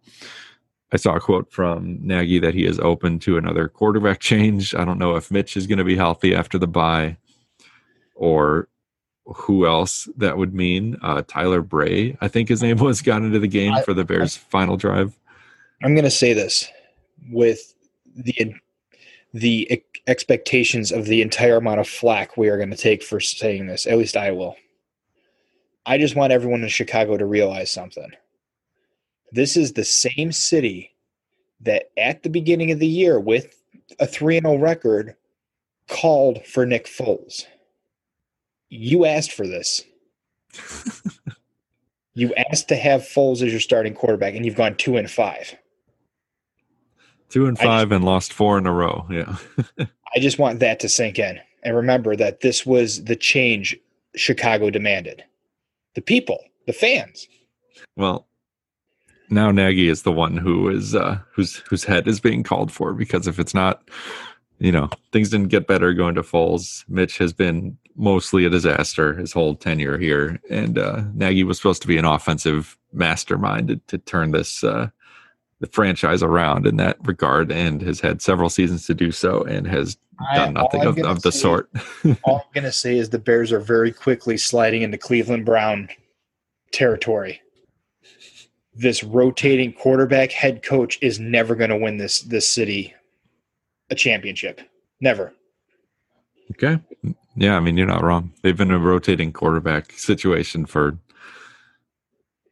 I saw a quote from Nagy that he is open to another quarterback [LAUGHS] change. I don't know if Mitch is going to be healthy after the bye or who else that would mean. Uh, Tyler Bray, I think his name was, got into the game for the Bears' final drive. I'm going to say this with the the expectations of the entire amount of flack we are going to take for saying this. At least I will. I just want everyone in Chicago to realize something. This is the same city that at the beginning of the year with a 3 0 record called for Nick Foles. You asked for this. [LAUGHS] you asked to have Foles as your starting quarterback, and you've gone two and five. Two and I just- five and lost four in a row. Yeah. [LAUGHS] I just want that to sink in. And remember that this was the change Chicago demanded. The people, the fans. Well, now Nagy is the one who is uh whose whose head is being called for because if it's not, you know, things didn't get better going to Foles. Mitch has been mostly a disaster his whole tenure here, and uh, Nagy was supposed to be an offensive mastermind to, to turn this uh, the franchise around in that regard, and has had several seasons to do so, and has done nothing I'm of, of the sort. [LAUGHS] All I'm going to say is the Bears are very quickly sliding into Cleveland Brown territory. This rotating quarterback head coach is never going to win this this city a championship. Never. Okay. Yeah, I mean, you're not wrong. They've been a rotating quarterback situation for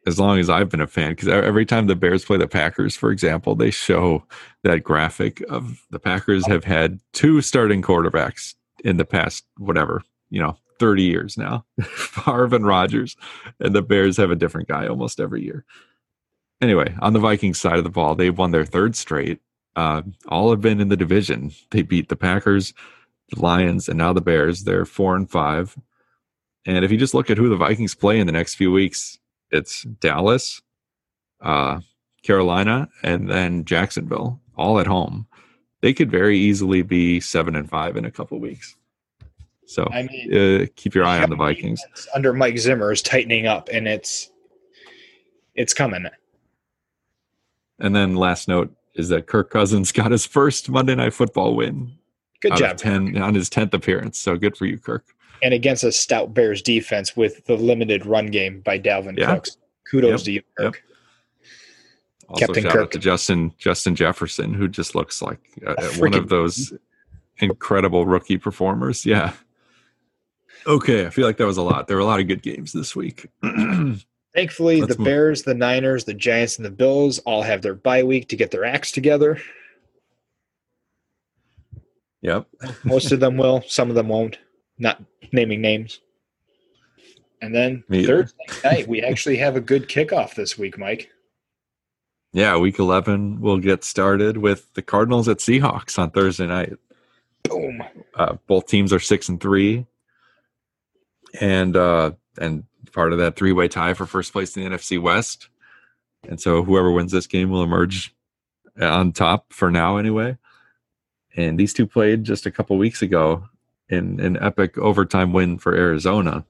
as long as I've been a fan. Because every time the Bears play the Packers, for example, they show that graphic of the Packers have had two starting quarterbacks in the past, whatever, you know, 30 years now [LAUGHS] Favre and Rodgers. And the Bears have a different guy almost every year. Anyway, on the Vikings side of the ball, they've won their third straight. Uh, all have been in the division. They beat the Packers, the Lions, and now the Bears. They're four and five. And if you just look at who the Vikings play in the next few weeks, it's Dallas, uh, Carolina, and then Jacksonville, all at home. They could very easily be seven and five in a couple weeks. So I mean, uh, keep your eye on the Vikings. under Mike Zimmer is tightening up, and it's it's coming. And then last note is that Kirk Cousins got his first Monday Night Football win Good job, ten on his tenth appearance. So good for you, Kirk. And against a stout Bears defense with the limited run game by Dalvin Yeah. Cooks. Kudos Yep. to you, Yep. Kirk. Also, Captain shout Kirk. out to Justin Justin Jefferson, who just looks like uh, one of those incredible rookie performers. Yeah. Okay, I feel like that was a lot. There were a lot of good games this week. [CLEARS THROAT] Thankfully, Let's the move- Bears, the Niners, the Giants, and the Bills all have their bye week to get their acts together. yep. Most of them will, some of them won't. [LAUGHS] Not naming names. And then Me. Thursday night, we actually have a good kickoff this week, Mike. Yeah, week 11 will get started with the Cardinals at Seahawks on Thursday night. Boom. Uh, both teams are 6 and 3. And uh and part of that three-way tie for first place in the NFC West. And so whoever wins this game will emerge on top for now anyway. And these two played just a couple weeks ago in an epic overtime win for Arizona.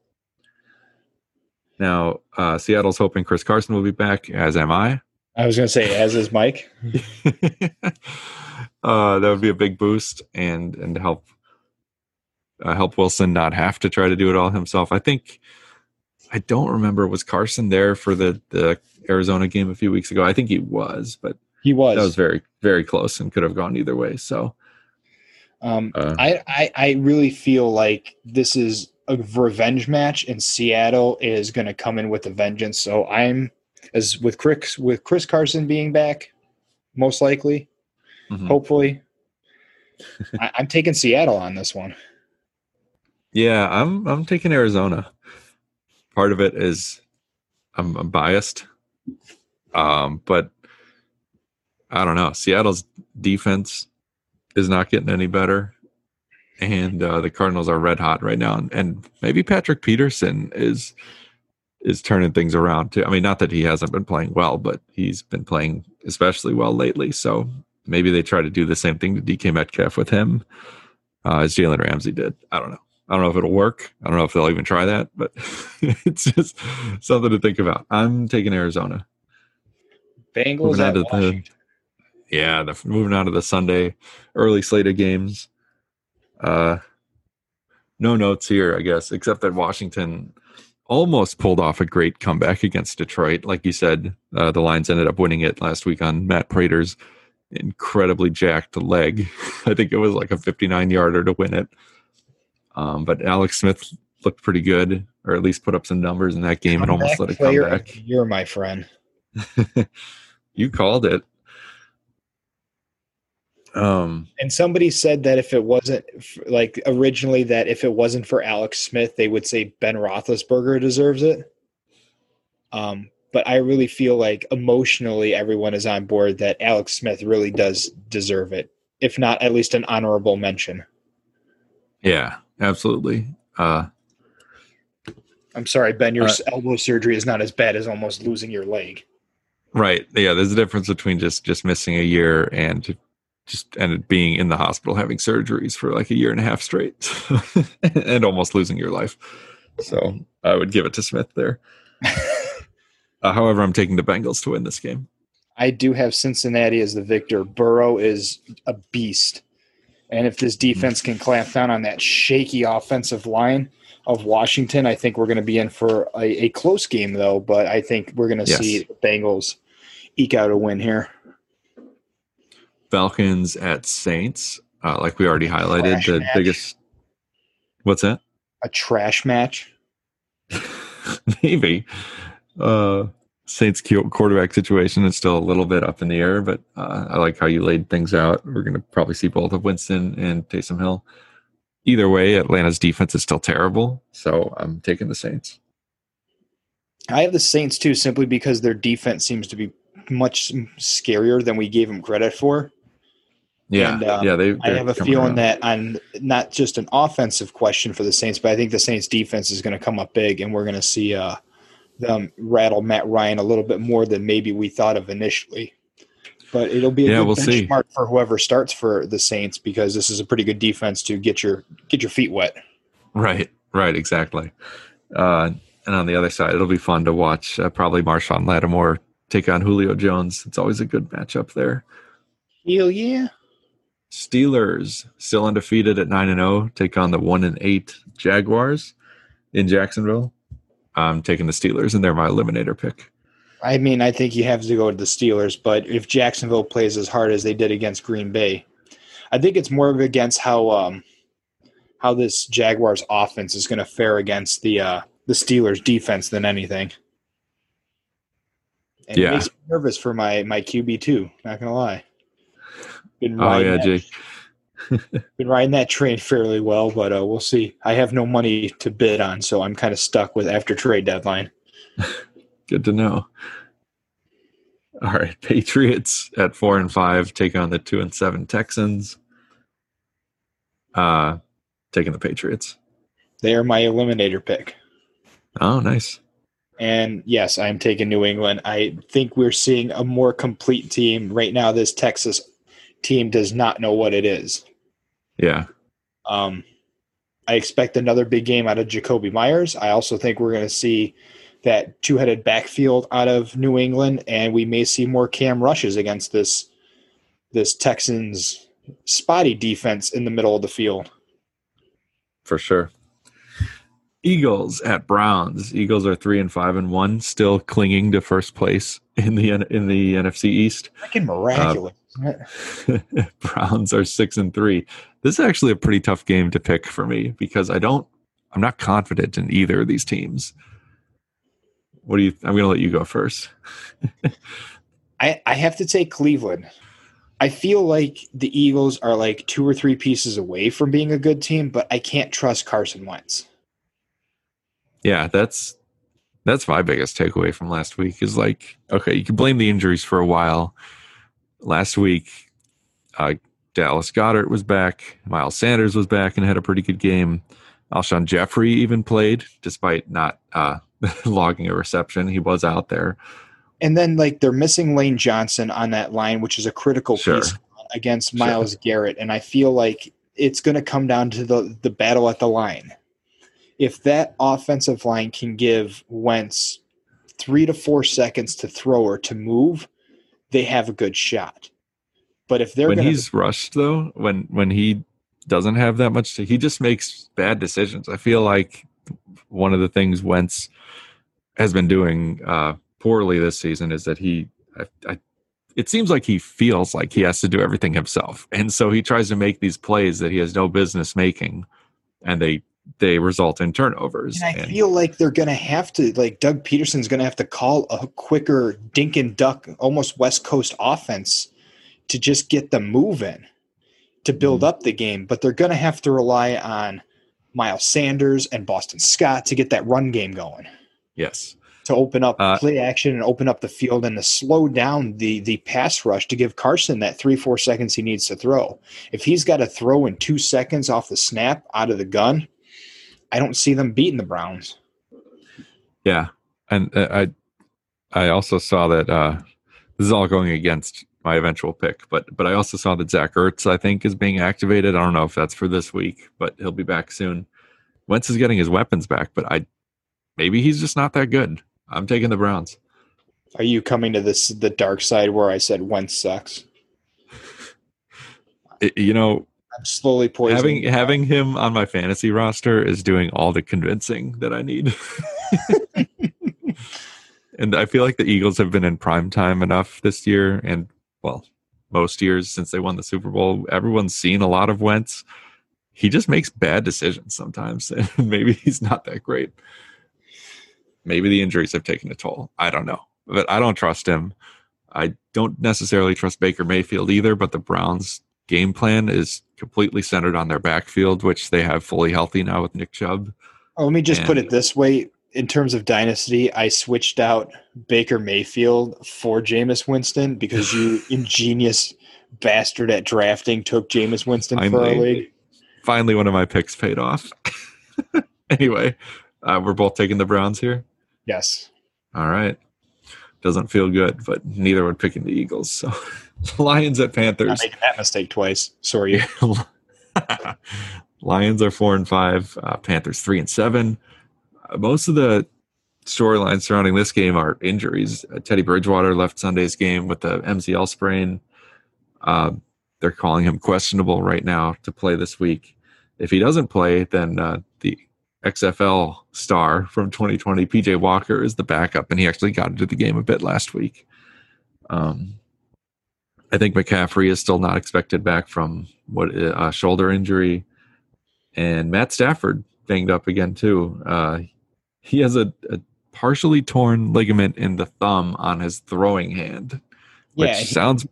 Now, uh, Seattle's hoping Chris Carson will be back, as am I. I was going to say, as is Mike. [LAUGHS] [LAUGHS] uh, that would be a big boost and and help uh, help Wilson not have to try to do it all himself. I think I don't remember was Carson there for the the Arizona game a few weeks ago. I think he was, but He was. That was very very close and could have gone either way. So Um, uh, I, I I really feel like this is a revenge match, and Seattle is going to come in with a vengeance. So I'm as with Chris with Chris Carson being back, most likely, mhm. hopefully. [LAUGHS] I, I'm taking Seattle on this one. yeah, I'm I'm taking Arizona. Part of it is I'm, I'm biased, um, but I don't know. Seattle's defense is not getting any better, and uh, the Cardinals are red hot right now. And, and maybe Patrick Peterson is is turning things around too. I mean, not that he hasn't been playing well, but he's been playing especially well lately. So maybe they try to do the same thing to DK Metcalf with him uh, as Jalen Ramsey did. I don't know. I don't know if it'll work. I don't know if they'll even try that, but [LAUGHS] it's just something to think about. I'm taking Arizona. Bengals at Washington. Yeah, the moving on to the Sunday early slate of games. Uh, no notes here, I guess, except that Washington almost pulled off a great comeback against Detroit. Like you said, uh, the Lions ended up winning it last week on Matt Prater's incredibly jacked leg. [LAUGHS] I think it was like a 59 yarder to win it. Um, but Alex Smith looked pretty good, or at least put up some numbers in that game and almost let it come back. Year, my friend. [LAUGHS] you called it. Um, And somebody said that if it wasn't like originally that if it wasn't for Alex Smith, they would say Ben Roethlisberger deserves it. Um, but I really feel like emotionally everyone is on board that Alex Smith really does deserve it, if not at least an honorable mention. yeah, absolutely. Uh, I'm sorry, Ben, your Uh, elbow surgery is not as bad as almost losing your leg. right. Yeah, there's a difference between just just missing a year and just ended being in the hospital having surgeries for like a year and a half straight [LAUGHS] and almost losing your life. So I would give it to Smith there. [LAUGHS] Uh, however, I'm taking the Bengals to win this game. I do have Cincinnati as the victor. Burrow is a beast. And if this defense can clamp down on that shaky offensive line of Washington, I think we're going to be in for a, a close game, though. But I think we're going to Yes. see the Bengals eke out a win here. Falcons at Saints, uh, like we already highlighted, Trash the match. biggest. What's that? A trash match. [LAUGHS] Maybe. Uh, Saints quarterback situation is still a little bit up in the air, but uh, I like how you laid things out. We're going to probably see both of Winston and Taysom Hill. Either way, Atlanta's defense is still terrible, so I'm taking the Saints. I have the Saints too, simply because their defense seems to be much scarier than we gave them credit for. Yeah, And, uh, yeah. They. I have a feeling around. that on not just an offensive question for the Saints, but I think the Saints defense is going to come up big, and we're going to see uh, them rattle Matt Ryan a little bit more than maybe we thought of initially. But it'll be a Yeah, good we'll see. benchmark for whoever starts for the Saints because this is a pretty good defense to get your get your feet wet. Right, right, exactly. Uh, and on the other side, it'll be fun to watch uh, probably Marshon Lattimore take on Julio Jones. It's always a good matchup there. Hell yeah! Steelers still undefeated at nine and zero. Take on the one and eight Jaguars in Jacksonville. I'm taking the Steelers, and they're my eliminator pick. I mean, I think you have to go to the Steelers, but if Jacksonville plays as hard as they did against Green Bay, I think it's more of against how um, how this Jaguars offense is going to fare against the uh, the Steelers defense than anything. And Yeah. it makes me nervous for my my QB too. Not gonna lie. Been Oh yeah, Jake. [LAUGHS] been riding that train fairly well, but uh, we'll see. I have no money to bid on, so I'm kind of stuck with after trade deadline. [LAUGHS] Good to know. All right, Patriots at four and five take on the two and seven Texans. Uh, taking the Patriots. They are my eliminator pick. Oh, nice. And yes, I'm taking New England. I think we're seeing a more complete team. Right now, this Texas team does not know what it is. Yeah, Um, I expect another big game out of Jakobi Meyers. I also think we're going to see that two headed backfield out of New England, and we may see more cam rushes against this this Texans spotty defense in the middle of the field. for sure. Eagles at Browns. Eagles are three and five and one, still clinging to first place in the in the NFC East. Freaking miraculous. [LAUGHS] Browns are six and three. This is actually a pretty tough game to pick for me because I don't. I'm not confident in either of these teams. What do you? I'm going to let you go first. [LAUGHS] I, I have to take Cleveland. I feel like the Eagles are like two or three pieces away from being a good team, but I can't trust Carson Wentz. Yeah, that's that's my biggest takeaway from last week is like, okay, you can blame the injuries for a while. Last week, uh, Dallas Goedert was back, Miles Sanders was back and had a pretty good game. Alshon Jeffery even played despite not uh, [LAUGHS] logging a reception. He was out there. And then like they're missing Lane Johnson on that line, which is a critical Sure. piece against Myles Garrett. And I feel like it's going to come down to the the battle at the line. If that offensive line can give Wentz three to four seconds to throw or to move, they have a good shot. But if they're when to he's rushed though, when when he doesn't have that much, to, he just makes bad decisions. I feel like one of the things Wentz has been doing uh, poorly this season is that he, I, I, it seems like he feels like he has to do everything himself, and so he tries to make these plays that he has no business making, and they they result in turnovers. And I And- feel like they're going to have to, like Doug Pederson's going to have to call a quicker dink and duck, almost West Coast offense to just get them moving to build Mhm. up the game. But they're going to have to rely on Miles Sanders and Boston Scott to get that run game going, yes, to open up Uh, play action and open up the field and to slow down the the pass rush to give Carson that three four seconds he needs to throw. If he's got to throw in two seconds off the snap out of the gun, I don't see them beating the Browns. Yeah, and uh, I I also saw that uh, this is all going against my eventual pick, but but I also saw that Zach Ertz I think is being activated. I don't know if that's for this week, but he'll be back soon. Wentz is getting his weapons back, but I maybe he's just not that good. I'm taking the Browns. Are you coming to this the dark side where I said Wentz sucks? [LAUGHS] You know, I'm slowly poisoning. having having him on my fantasy roster is doing all the convincing that I need. [LAUGHS] and I feel like the Eagles have been in prime time enough this year, and well, most years since they won the Super Bowl. Everyone's seen a lot of Wentz. He just makes bad decisions sometimes, [LAUGHS] and maybe he's not that great. Maybe the injuries have taken a toll. I don't know, but I don't trust him. I don't necessarily trust Baker Mayfield either, but the Browns' game plan is completely centered on their backfield, which they have fully healthy now with Nick Chubb. Oh, let me just put it this way: in terms of dynasty, I switched out Baker Mayfield for Jameis Winston because you [LAUGHS] ingenious bastard at drafting took Jameis Winston for our Finally. league. Finally, one of my picks paid off. [LAUGHS] anyway, uh, we're both taking the Browns here. Yes. All right. Doesn't feel good, but neither would picking the Eagles. So [LAUGHS] Lions at Not Panthers. making that mistake twice. Sorry. [LAUGHS] Lions are four and five. Uh, Panthers three and seven. Uh, most of the storylines surrounding this game are injuries. Uh, Teddy Bridgewater left Sunday's game with the MCL sprain. Uh, they're calling him questionable right now to play this week. If he doesn't play, then uh, the XFL star from 2020, PJ Walker, is the backup, and he actually got into the game a bit last week. Um, I think McCaffrey is still not expected back from what a shoulder injury, and Matt Stafford banged up again too. Uh, he has a, a partially torn ligament in the thumb on his throwing hand, which Yeah, he- sounds.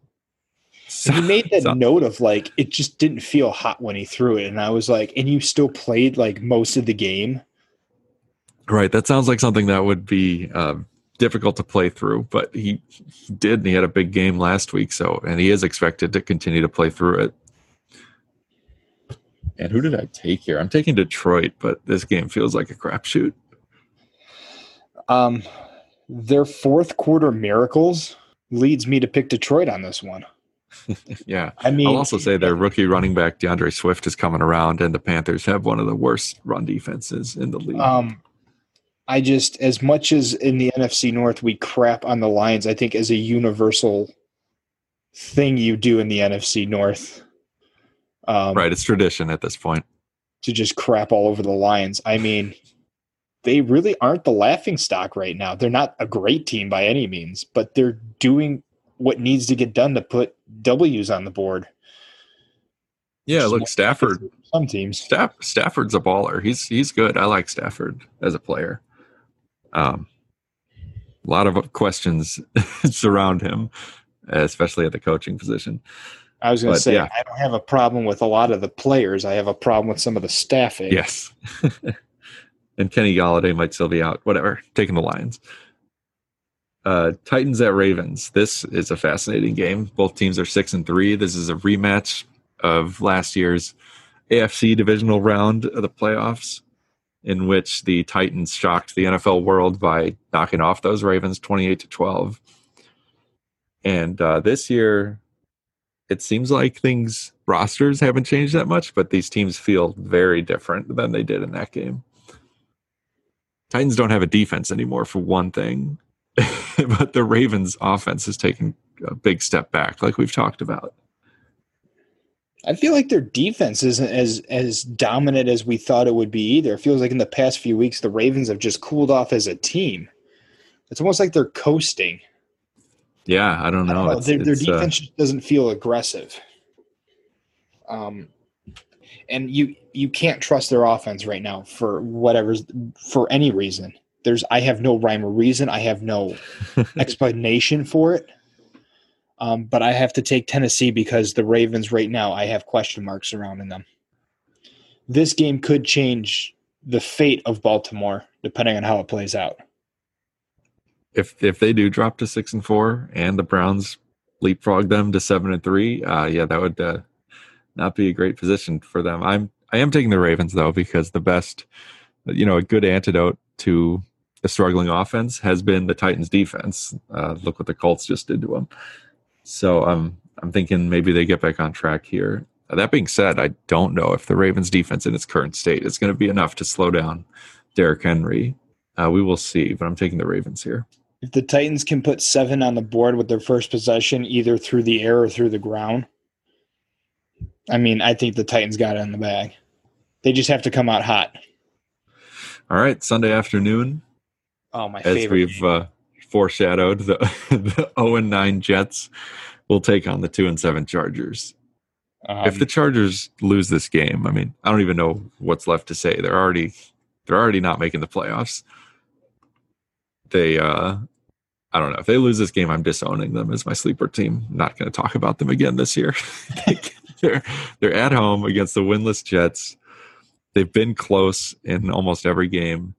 He made that so- note of like it just didn't feel hot when he threw it, and I was like, and you still played like most of the game. Right. That sounds like something that would be um, difficult to play through, but he, he did. And he had a big game last week. So, and he is expected to continue to play through it. And who did I take here? I'm taking Detroit, but this game feels like a crapshoot. Um, their fourth quarter miracles leads me to pick Detroit on this one. [LAUGHS] Yeah. I mean, I'll also say their rookie running back, D'Andre Swift, is coming around, and the Panthers have one of the worst run defenses in the league. Um, I just, as much as in the NFC North we crap on the Lions, I think as a universal thing you do in the NFC North, um, right. It's tradition at this point. to just crap all over the Lions. I mean, they really aren't the laughing stock right now. They're not a great team by any means, but they're doing what needs to get done to put W's on the board. Yeah, look, Stafford. Some teams. Staff, Stafford's a baller. He's he's good. I like Stafford as a player. Um, a lot of questions [LAUGHS] surround him, especially at the coaching position. I was going to say yeah. I don't have a problem with a lot of the players. I have a problem with some of the staffing. Yes. [LAUGHS] and Kenny Golladay might still be out. Whatever. Taking the Lions. Uh, Titans at Ravens. This is a fascinating game. Both teams are six and three. This is a rematch of last year's AFC divisional round of the playoffs, in which the Titans shocked the NFL world by knocking off those Ravens twenty-eight to twelve. And uh, this year, it seems like things rosters haven't changed that much, but these teams feel very different than they did in that game. Titans don't have a defense anymore for one thing, [LAUGHS] but the Ravens offense has taken a big step back, like we've talked about. I feel like their defense isn't as as dominant as we thought it would be either. It feels like in the past few weeks the Ravens have just cooled off as a team. It's almost like they're coasting. Yeah, I don't I know. don't know. It's- Their, their it's, uh, defense just doesn't feel aggressive. Um, and you you can't trust their offense right now for whatever's for any reason. There's I have no rhyme or reason. I have no [LAUGHS] explanation for it. Um, but I have to take Tennessee because the Ravens right now I have question marks surrounding them. This game could change the fate of Baltimore depending on how it plays out. if if they do drop to six and four, and the Browns leapfrog them to seven and three, uh, yeah, that would uh, not be a great position for them. I'm I am taking the Ravens though because the best, you know, a good antidote to a struggling offense has been the Titans' defense. Uh, look what the Colts just did to them. So um, I'm thinking maybe they get back on track here. Uh, that being said, I don't know if the Ravens' defense in its current state is going to be enough to slow down Derrick Henry. Uh, we will see, but I'm taking the Ravens here. If the Titans can put seven on the board with their first possession, either through the air or through the ground, I mean, I think the Titans got it in the bag. They just have to come out hot. All right, Sunday afternoon, Oh, my as favorite. we've uh, foreshadowed, the [LAUGHS] the 0 and 9 Jets will take on the 2 and 7 Chargers. Um, if the Chargers lose this game, I mean, I don't even know what's left to say. They're already they're already not making the playoffs. They uh I don't know. If they lose this game, I'm disowning them as my sleeper team. I'm not going to talk about them again this year. [LAUGHS] they're they're at home against the winless Jets. They've been close in almost every game.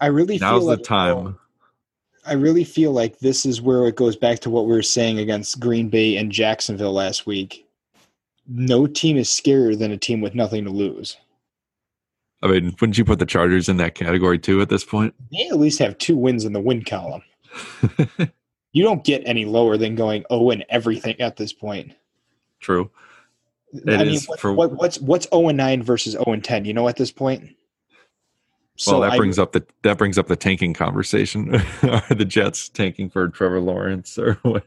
I really Now's feel the like, time. I really feel like this is where it goes back to what we were saying against Green Bay and Jacksonville last week. No team is scarier than a team with nothing to lose. I mean, wouldn't you put the Chargers in that category too at this point? They at least have two wins in the win column. [LAUGHS] You don't get any lower than going oh and everything at this point. True. It I mean, what, for- what, what's what's zero and nine versus zero and ten? You know, at this point. Well, that I- brings up the that brings up the tanking conversation. [LAUGHS] Are the Jets tanking for Trevor Lawrence or what?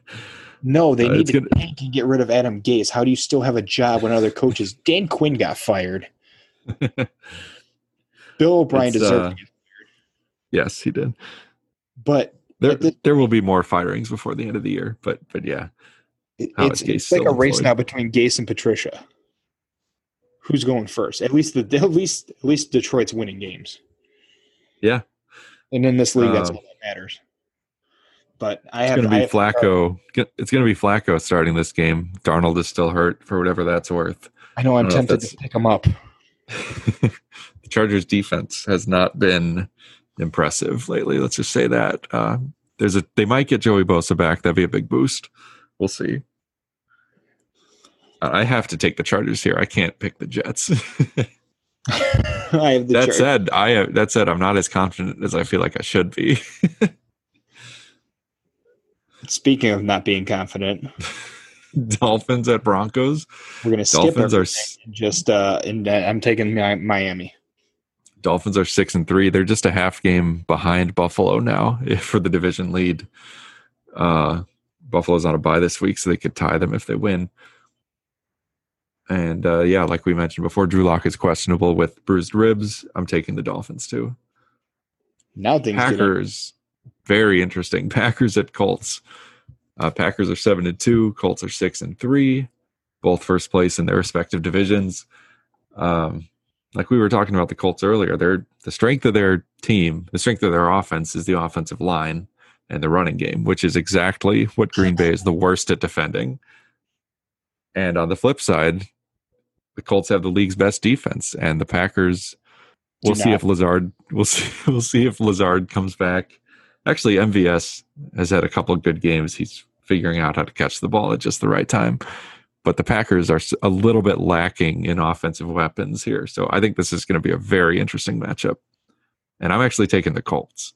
no, they uh, need to gonna- tank and get rid of Adam Gase. How do you still have a job when other coaches? [LAUGHS] Dan Quinn got fired. [LAUGHS] Bill O'Brien It's, deserved uh, to get Yes, he did. but There, the- there will be more firings before the end of the year, but but yeah, it- it's, it's like a race now between Gase and Patricia. Who's going first? At least the at least at least Detroit's winning games. Yeah. and in this league, that's Um, all that matters. But I it's have going to be Flacco. It's going to be Flacco starting this game. Darnold is still hurt for whatever that's worth. I know I'm I know tempted to pick him up. [LAUGHS] the Chargers defense has not been impressive lately. Let's just say that. Uh, there's a they might get Joey Bosa back. That'd be a big boost. We'll see. I have to take the Chargers here. I can't pick the Jets. [LAUGHS] [LAUGHS] I have the that said, I uh, that said, I'm not as confident as I feel like I should be. [LAUGHS] Speaking of not being confident, [LAUGHS] Dolphins at Broncos. we're going to skip Dolphins are everything s- and just uh, uh, I'm taking Mi- Miami. Dolphins are six and three. They're just a half game behind Buffalo now for the division lead. Uh, Buffalo's on a bye this week, so they could tie them if they win. And uh, yeah, like we mentioned before, Drew Lock is questionable with bruised ribs. I'm taking the Dolphins too. Now things Packers, very interesting. [LAUGHS] Packers at Colts. Uh, Packers are seven and two. Colts are six and three, both first place in their respective divisions. Um, like we were talking about the Colts earlier, their the strength of their team, the strength of their offense is the offensive line and the running game, which is exactly what Green Bay is the worst at defending. And on the flip side, the Colts have the league's best defense, and the Packers. We'll see if Lazard. We'll [LAUGHS] see. We'll see if Lazard comes back. Actually, MVS has had a couple of good games. He's figuring out how to catch the ball at just the right time. But the Packers are a little bit lacking in offensive weapons here, so I think this is going to be a very interesting matchup. And I'm actually taking the Colts.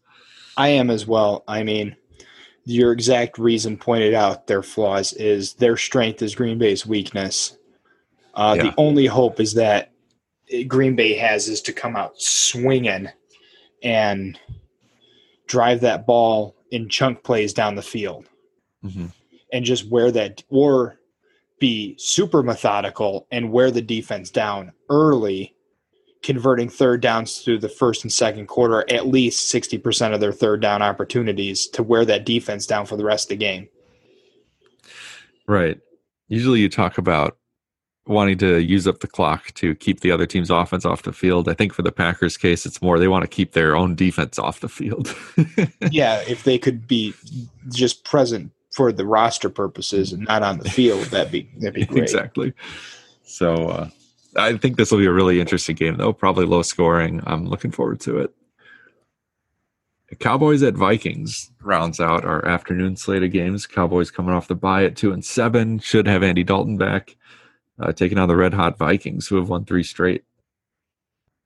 I am as well. I mean, your exact reason pointed out their flaws is their strength is Green Bay's weakness. Uh, Yeah. The only hope is that Green Bay has is to come out swinging and drive that ball in chunk plays down the field Mhm. and just wear that or be super methodical and wear the defense down early converting third downs through the first and second quarter at least 60% of their third down opportunities to wear that defense down for the rest of the game Right. Usually you talk about wanting to use up the clock to keep the other team's offense off the field. I think for the Packers case, it's more they want to keep their own defense off the field. [LAUGHS] yeah if they could be just present for the roster purposes and not on the field that'd be that'd be [LAUGHS] great exactly. So uh, I think this will be a really interesting game, though. Probably low scoring. I'm looking forward to it. Cowboys at Vikings rounds out our afternoon slate of games. Cowboys coming off the bye at two and seven should have Andy Dalton back, uh, taking on the red hot Vikings who have won three straight.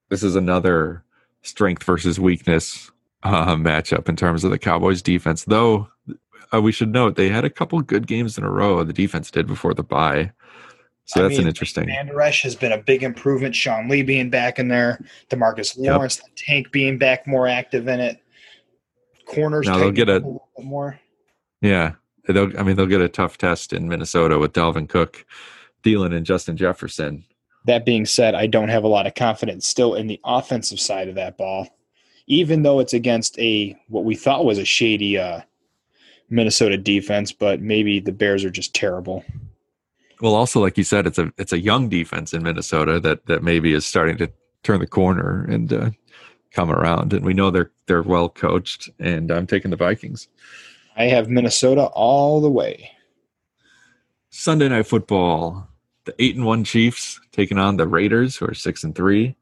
This is another strength versus weakness uh, matchup in terms of the Cowboys defense. Though uh, we should note they had a couple good games in a row. The defense did before the bye, so I that's an interesting. Mandaresh has been a big improvement. Sean Lee being back in there, Demarcus Yep. Lawrence, the tank being back more active in it. Corners Now they'll get a- bit more. Yeah, they'll. I mean, they'll get a tough test in Minnesota with Dalvin Cook, Thielen, and Justin Jefferson. That being said, I don't have a lot of confidence still in the offensive side of that ball, even though it's against a what we thought was a shady uh, Minnesota defense. But maybe the Bears are just terrible. Well, also like you said, it's a it's a young defense in Minnesota that that maybe is starting to turn the corner and uh, come around. And we know they're they're well coached. And I'm taking the Vikings. I have Minnesota all the way. Sunday night football. The eight and one Chiefs taking on the Raiders, who are six and three.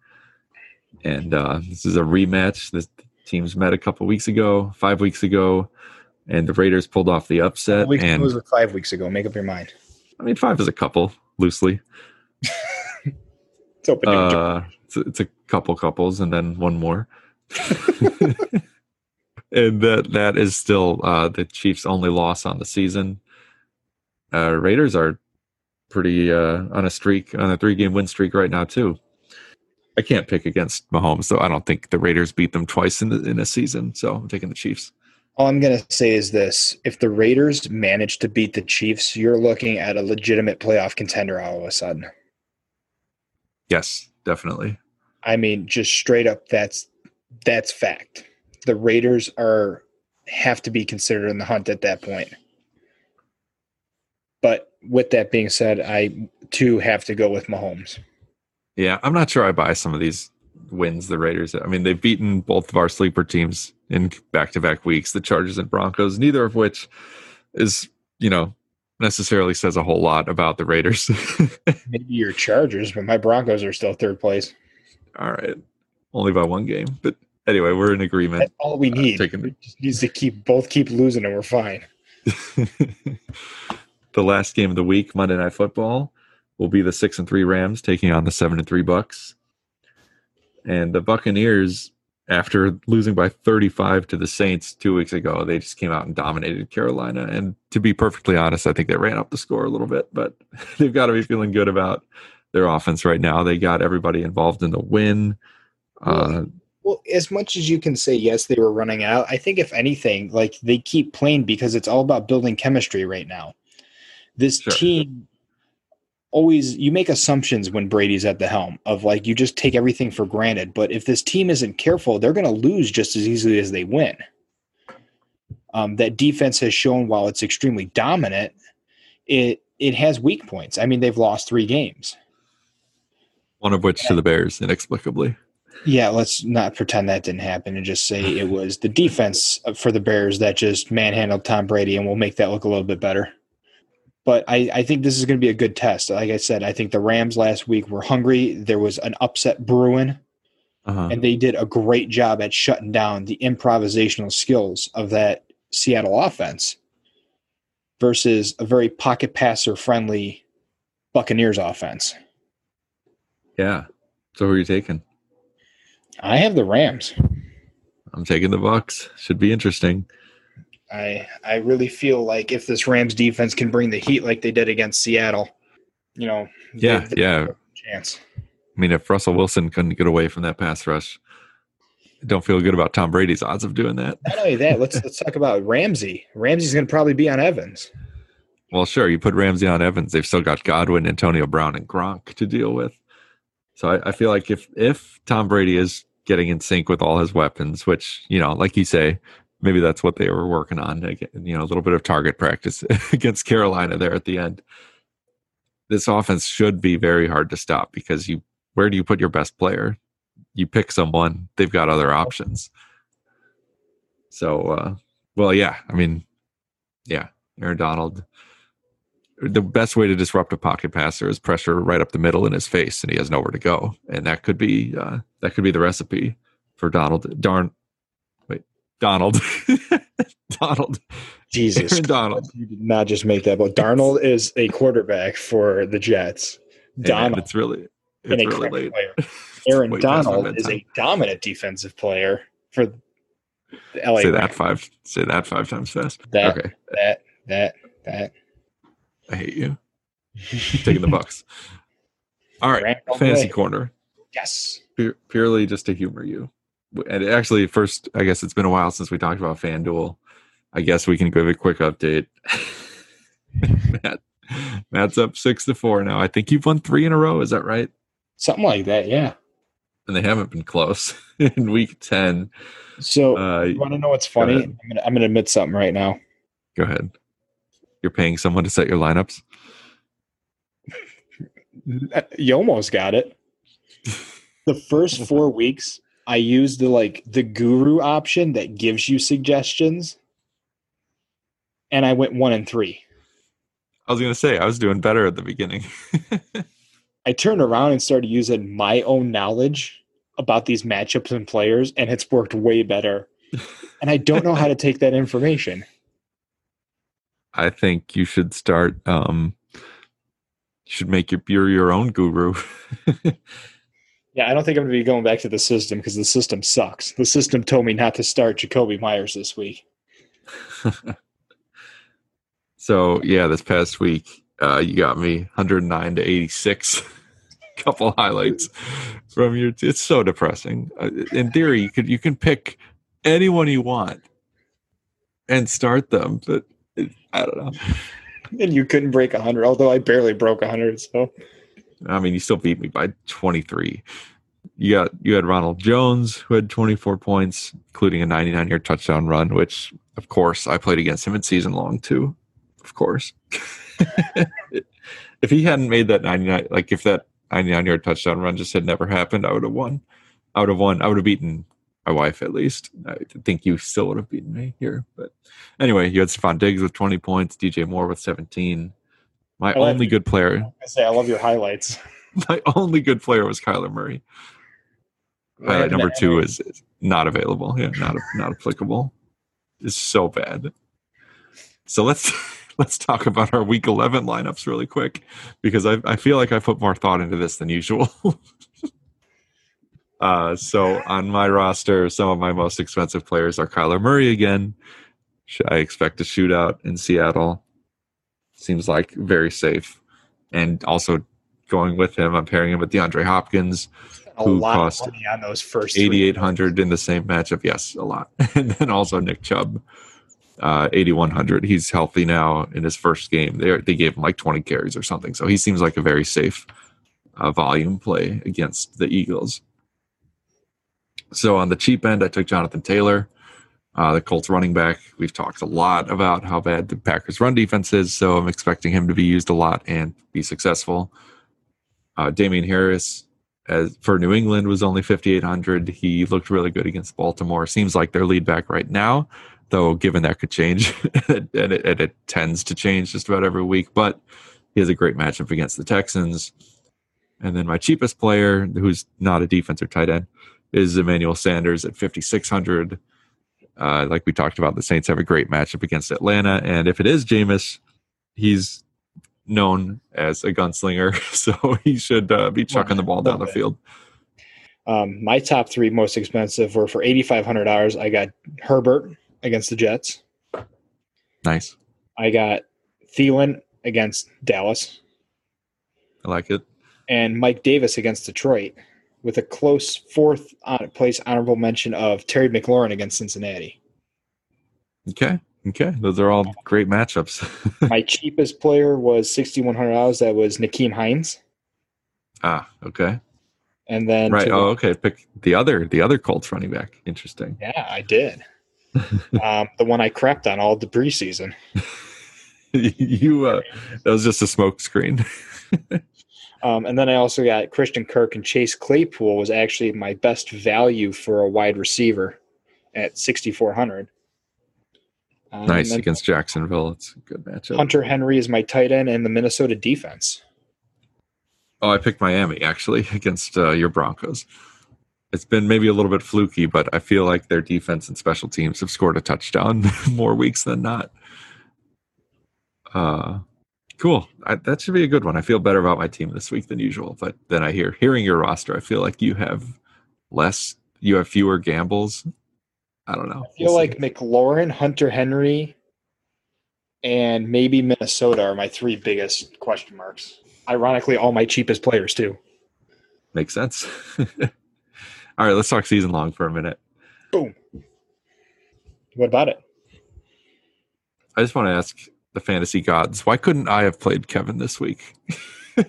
And uh, this is a rematch. The teams met a couple weeks ago, five weeks ago, and the Raiders pulled off the upset. Weeks, and it was five weeks ago. Make up your mind. I mean, five is a couple loosely. [LAUGHS] It's open. Uh, it's, it's a couple couples and then one more. [LAUGHS] [LAUGHS] and that that is still uh, the Chiefs' only loss on the season. Uh, Raiders are pretty uh, on a streak on a three game win streak right now too. I can't pick against Mahomes, so I don't think the Raiders beat them twice in the, in a season. So I'm taking the Chiefs. All I'm going to say is this if the Raiders manage to beat the Chiefs, you're looking at a legitimate playoff contender all of a sudden. Yes, definitely. I mean, just straight up, that's that's fact. The Raiders are have to be considered in the hunt at that point. But with that being said, I too have to go with Mahomes. Yeah, I'm not sure I buy some of these wins the Raiders. I mean, they've beaten both of our sleeper teams in back-to-back weeks, the Chargers and Broncos, neither of which is, you know, necessarily says a whole lot about the Raiders. [LAUGHS] Maybe your Chargers, but my Broncos are still third place. All right. Only by one game. But anyway, we're in agreement. That's all we Uh, need. taking We just needs to keep both keep losing and we're fine. [LAUGHS] the last game of the week, Monday Night Football, will be the six and three Rams taking on the seven and three Bucks. And the Buccaneers, after losing by 35 to the Saints two weeks ago, they just came out and dominated Carolina. And to be perfectly honest, I think they ran up the score a little bit, but [LAUGHS] they've got to be feeling good about their offense right now. They got everybody involved in the win. Uh, Well, as much as you can say yes, they were running out. I think if anything, like they keep playing because it's all about building chemistry right now. This Sure. team always you make assumptions when Brady's at the helm of like you just take everything for granted. But if this team isn't careful, they're going to lose just as easily as they win. Um, that defense has shown while it's extremely dominant, it it has weak points. I mean, they've lost three games. One of which to the Bears, inexplicably. Yeah, let's not pretend that didn't happen and just say it was the defense for the Bears that just manhandled Tom Brady, and we'll make that look a little bit better. But I, I think this is going to be a good test. Like I said, I think the Rams last week were hungry. There was an upset brewing, Uh-huh. and they did a great job at shutting down the improvisational skills of that Seattle offense versus a very pocket passer friendly Buccaneers offense. Yeah. So who are you taking? I have the Rams. I'm taking the Bucks. Should be interesting. I I really feel like if this Rams defense can bring the heat like they did against Seattle, you know, they- Yeah, they- yeah. chance. I mean, if Russell Wilson couldn't get away from that pass rush, don't feel good about Tom Brady's odds of doing that. Not only that, let's let's talk about Ramsey. Ramsey's going to probably be on Evans. Well, sure, you put Ramsey on Evans. They've still got Godwin, Antonio Brown, and Gronk to deal with. So I, I feel like if if Tom Brady is getting in sync with all his weapons, which you know, like you say, maybe that's what they were working on. You know, a little bit of target practice [LAUGHS] against Carolina there at the end. This offense should be very hard to stop because you where do you put your best player? You pick someone, they've got other options. So, uh, well, yeah, I mean, yeah, Aaron Donald. The best way to disrupt a pocket passer is pressure right up the middle in his face, and he has nowhere to go. And that could be uh, that could be the recipe for Donald. Darn, Donald, [LAUGHS] Donald, Jesus, Aaron Donald. you did not just make that. But Darnold is a quarterback for the Jets. Donald it's really it's a really late. player. [LAUGHS] Aaron my Donald is a dominant defensive player for the LA. say that Rams. five. Say that five times fast. That okay, that that that. I hate you. Taking the Bucks. [LAUGHS] All right, fantasy corner. Yes. Pure, purely just to humor you. And actually, first, I guess it's been a while since we talked about FanDuel. I guess we can give a quick update. [LAUGHS] Matt, Matt's up six to four now. I think you've won three in a row. Is that right? Something like that. Yeah. And they haven't been close [LAUGHS] in week 10. So Uh, you want to know what's funny? I'm gonna I'm gonna admit something right now. go ahead. You're paying someone to set your lineups. [LAUGHS] You almost got it. The first four weeks, I used the like the guru option that gives you suggestions, and I went one and three. I was going to say, I was doing better at the beginning. [LAUGHS] I turned around and started using my own knowledge about these matchups and players, and it's worked way better. [LAUGHS] And I don't know how to take that information. I think you should start, um, you should make your, you're your own guru. [LAUGHS] Yeah, I don't think I'm going to be going back to the system because the system sucks. The system told me not to start Jakobi Meyers this week. [LAUGHS] So yeah, this past week, uh, you got me 109 to 86. [LAUGHS] Couple highlights from your. It's so depressing. Uh, in theory, you could you can pick anyone you want and start them, but it, I don't know. And you couldn't break 100, although I barely broke 100. So I mean, you still beat me by 23. You got you had Ronald Jones who had 24 points, including a 99 yard touchdown run, which of course I played against him in season long too. Of course. [LAUGHS] if he hadn't made that 99 like if that 99 yard touchdown run just had never happened, I would have won. I would have won. I would have beaten my wife at least. I think you still would have beaten me here. But anyway, you had Stefon Diggs with 20 points, DJ Moore with 17. My I only good player I say I love your highlights. [LAUGHS] my only good player was Kyler Murray. Highlight number two [LAUGHS] is, is not available. Yeah, not not applicable. It's so bad. So let's [LAUGHS] let's talk about our week eleven lineups really quick because I I feel like I put more thought into this than usual. uh, so on my roster, some of my most expensive players are Kyler Murray again. I expect a shootout in Seattle. Seems like very safe, and also going with him, I'm pairing him with DeAndre Hopkins a who lot cost of money on those first 8,800 in the same matchup. Yes, a lot. [LAUGHS] and then also Nick Chubb. uh, 8100. He's healthy now in his first game. They they gave him like 20 carries or something, so he seems like a very safe uh, volume play against the Eagles. So on the cheap end, I took Jonathan Taylor, uh, the Colts running back. We've talked a lot about how bad the Packers' run defense is, so I'm expecting him to be used a lot and be successful. Uh, Damien Harris, as for New England, was only 5,800. He looked really good against Baltimore. Seems like their lead back right now, though. Given that could change, [LAUGHS] and, it, and it tends to change just about every week. But he has a great matchup against the Texans. And then my cheapest player, who's not a defensive tight end, is Emmanuel Sanders at 5,600. Uh, like we talked about, the Saints have a great matchup against Atlanta. And if it is Jameis, he's known as a gunslinger, [LAUGHS] so he should uh, be chucking the ball down the field. Um, my top three most expensive were for eighty five hundred dollars. I got Herbert against the Jets. Nice. I got Thielen against Dallas. I like it. And Mike Davis against Detroit, with a close fourth place honorable mention of Terry McLaurin against Cincinnati. Okay. Okay, those are all great matchups. [LAUGHS] My cheapest player was sixty one hundred dollars. That was Nyheim Hines. Ah, okay. And then right. Oh, okay. Pick the other the other Colts running back. Interesting. [LAUGHS] Yeah, I did. [LAUGHS] um, the one I crapped on all the preseason. you uh, that was just a smoke screen. Um, and then I also got Christian Kirk and Chase Claypool was actually my best value for a wide receiver at sixty four hundred. Um, nice against Jacksonville. It's a good matchup. Hunter Henry is my tight end and the Minnesota defense. Oh, I picked Miami actually [LAUGHS] against uh, your Broncos. It's been maybe a little bit fluky, but I feel like their defense and special teams have scored a touchdown [LAUGHS] more weeks than not. Uh, cool. I, that should be a good one. I feel better about my team this week than usual. But then I hear hearing your roster, I feel like you have less, you have fewer gambles I don't know. I feel we'll like McLaurin, Hunter Henry, and maybe Minnesota are my three biggest question marks. Ironically, all my cheapest players too. Makes sense. [LAUGHS] all right, let's talk season long for a minute. Boom. What about it? I just want to ask the fantasy gods, why couldn't I have played Kevin this week? [LAUGHS]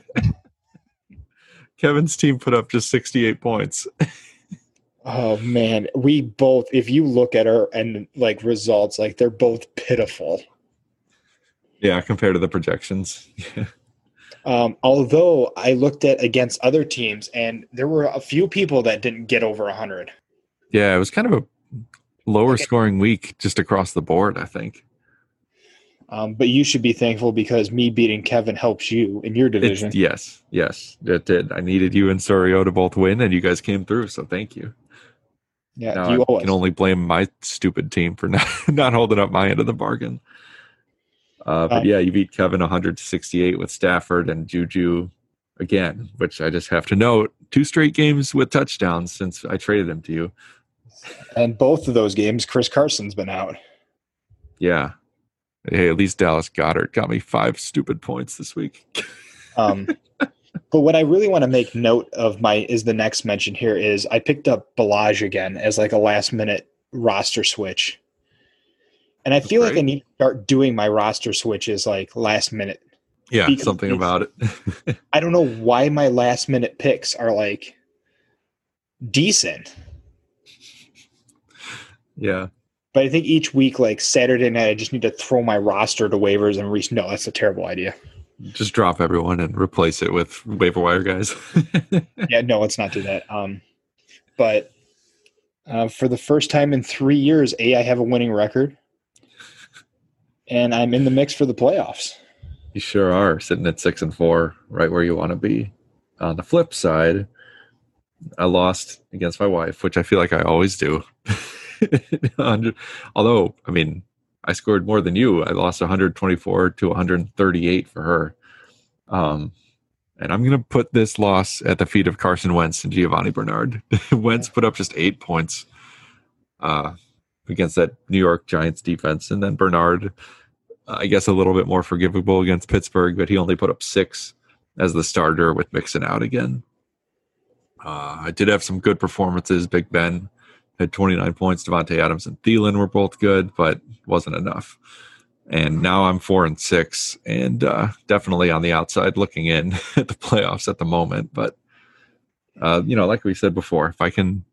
Kevin's team put up just 68 points. [LAUGHS] Oh man, we both if you look at our and like results, like they're both pitiful. Yeah, compared to the projections. [LAUGHS] um, although I looked at against other teams and there were a few people that didn't get over 100. Yeah, it was kind of a lower okay. scoring week just across the board, I think. Um, but you should be thankful because me beating Kevin helps you in your division. Yes, yes, it did. I needed you and Sorio to both win, and you guys came through. So thank you. Yeah, now you I can only blame my stupid team for [LAUGHS] not, not holding up my end of the bargain. Uh, but yeah, you beat Kevin 168 with Stafford and Juju again, which I just have to note two straight games with touchdowns since I traded him to you. And both of those games, Chris Carson's been out. Yeah. Hey, at least Dallas Goedert got me five stupid points this week. [LAUGHS] um, but what I really want to make note of my is the next mention here is I picked up Ballage again as like a last minute roster switch. And I feel like I need to start doing my roster switches like last minute. Yeah, something about it. [LAUGHS] I don't know why my last minute picks are like decent. Yeah. But I think each week, like Saturday night, I just need to throw my roster to waivers and reach. No, that's a terrible idea. Just drop everyone and replace it with waiver wire guys. [LAUGHS] yeah, no, let's not do that. Um, but uh, for the first time in three years, a I have a winning record, and I'm in the mix for the playoffs. You sure are sitting at six and four, right where you want to be. On the flip side, I lost against my wife, which I feel like I always do. [LAUGHS] [LAUGHS] Although, I mean, I scored more than you. I lost 124 to 138 for her. Um, and I'm going to put this loss at the feet of Carson Wentz and Giovani Bernard. [LAUGHS] Wentz put up just eight points uh, against that New York Giants defense. And then Bernard, I guess, a little bit more forgivable against Pittsburgh, but he only put up six as the starter with Mixon out again. Uh, I did have some good performances. Big Ben had 29 points. Davante Adams and Thielen were both good, but wasn't enough. And now I'm four and six, and uh, definitely on the outside looking in [LAUGHS] at the playoffs at the moment. But uh, you know, like we said before, if I can,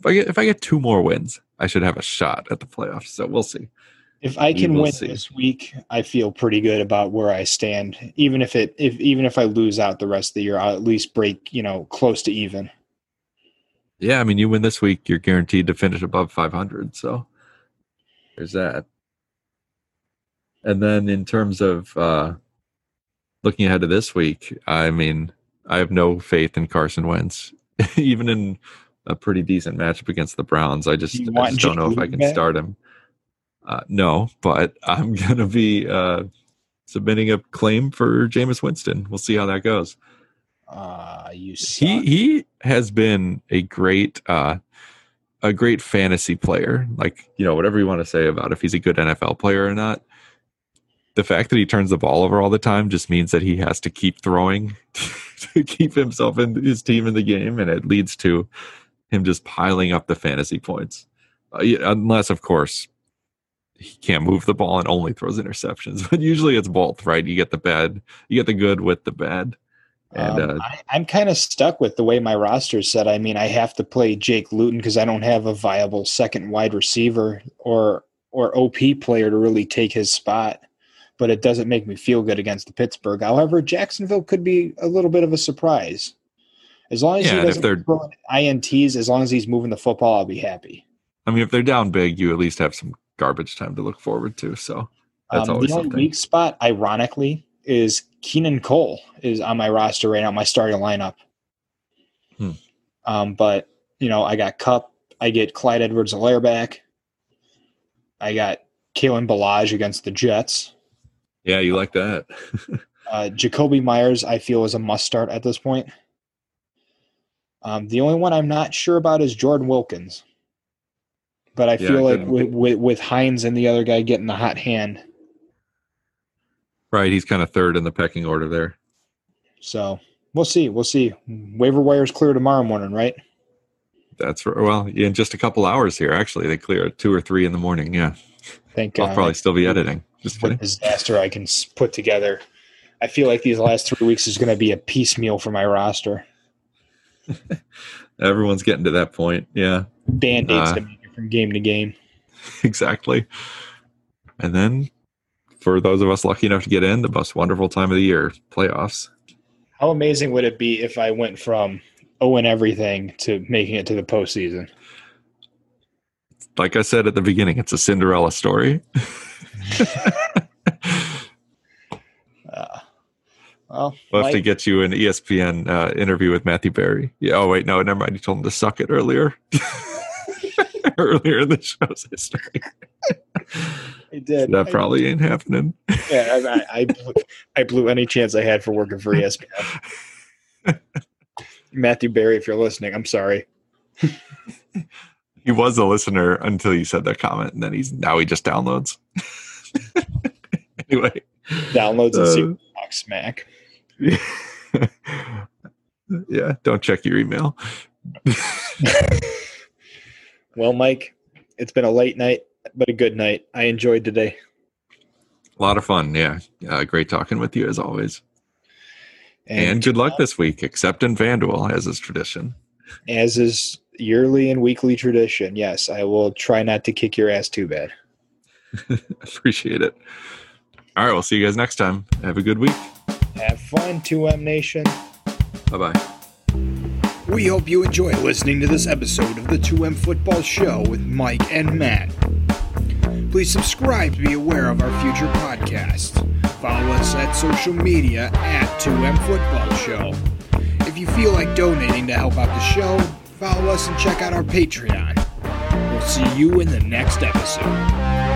if I get if I get two more wins, I should have a shot at the playoffs. So we'll see. If I can win see. this week, I feel pretty good about where I stand. Even if it if even if I lose out the rest of the year, I'll at least break, you know, close to even. Yeah, I mean you win this week, you're guaranteed to finish above five hundred. So there's that. And then in terms of uh looking ahead to this week, I mean, I have no faith in Carson Wentz. [LAUGHS] Even in a pretty decent matchup against the Browns, I just, I just don't know if I can start him. Uh, no, but [LAUGHS] I'm going to be uh, submitting a claim for Jameis Winston. We'll see how that goes. Uh, you suck. he he has been a great uh, a great fantasy player. Like you know whatever you want to say about if he's a good NFL player or not. The fact that he turns the ball over all the time just means that he has to keep throwing [LAUGHS] to keep himself and his team in the game, and it leads to him just piling up the fantasy points. Uh, unless, of course, he can't move the ball and only throws interceptions. [LAUGHS] But usually it's both, right? You get the bad, you get the good with the bad. And um, uh, I, am kind of stuck with the way my roster is set. I mean, I have to play Jake Luton because I don't have a viable second wide receiver or or OP player to really take his spot. But it doesn't make me feel good against the Pittsburgh. However, Jacksonville could be a little bit of a surprise. As long as yeah, he doesn't throw ints, as long as he's moving the football, I'll be happy. I mean, if they're down big, you at least have some garbage time to look forward to. So that's um, always the only something. weak spot, ironically, is Keelan Cole is on my roster right now, my starting lineup. Hmm. Um, but you know, I got Kupp, I get Clyde Edwards-Helaire back. I got Kalen Ballage against the Jets. Yeah, you like that. [LAUGHS] uh, Jakobi Meyers, I feel, is a must start at this point. Um, the only one I'm not sure about is Jordan Wilkins. But I feel like with, with, with Hines and the other guy getting the hot hand. Right, he's kind of third in the pecking order there. So we'll see. We'll see. Waiver wires clear tomorrow morning, right? That's well, in just a couple hours here. Actually, they clear at two or three in the morning. Yeah. Thank God. I'll probably still be editing. Just what disaster I can put together. I feel like these last three weeks is going to be a piecemeal for my roster. [LAUGHS] Everyone's getting to that point. Yeah. Band aids uh, from game to game. [LAUGHS] Exactly. And then for those of us lucky enough to get in, the most wonderful time of the year, playoffs. How amazing would it be if I went from owing everything to making it to the postseason? Like I said at the beginning, it's a Cinderella story. [LAUGHS] uh, well, we'll have to get you an ESPN uh, interview with Matthew Berry. Yeah. Oh wait, no, never mind. You told him to suck it earlier. [LAUGHS] earlier in the show's history. [LAUGHS] I did. that probably ain't happening. Yeah, I, I, blew, I blew any chance I had for working for ESPN. [LAUGHS] Matthew Berry, if you're listening, I'm sorry. he was a listener until you said that comment, and then he's now he just downloads. [LAUGHS] anyway, downloads and uh, smack. [LAUGHS] yeah, don't check your email. Well, Mike, it's been a late night, but a good night. I enjoyed today. A lot of fun. Yeah. Uh, great talking with you as always. And, and good luck this week, except in FanDuel, as is tradition. As is yearly and weekly tradition. Yes, I will try not to kick your ass too bad. [LAUGHS] Appreciate it. All right, we'll see you guys next time. Have a good week. Have fun, 2M Nation. Bye bye. We hope you enjoy listening to this episode of the 2M Football Show with Mike and Matt. Please subscribe to be aware of our future podcasts. Follow us at social media at 2M Football Show. If you feel like donating to help out the show, follow us and check out our Patreon. We'll see you in the next episode.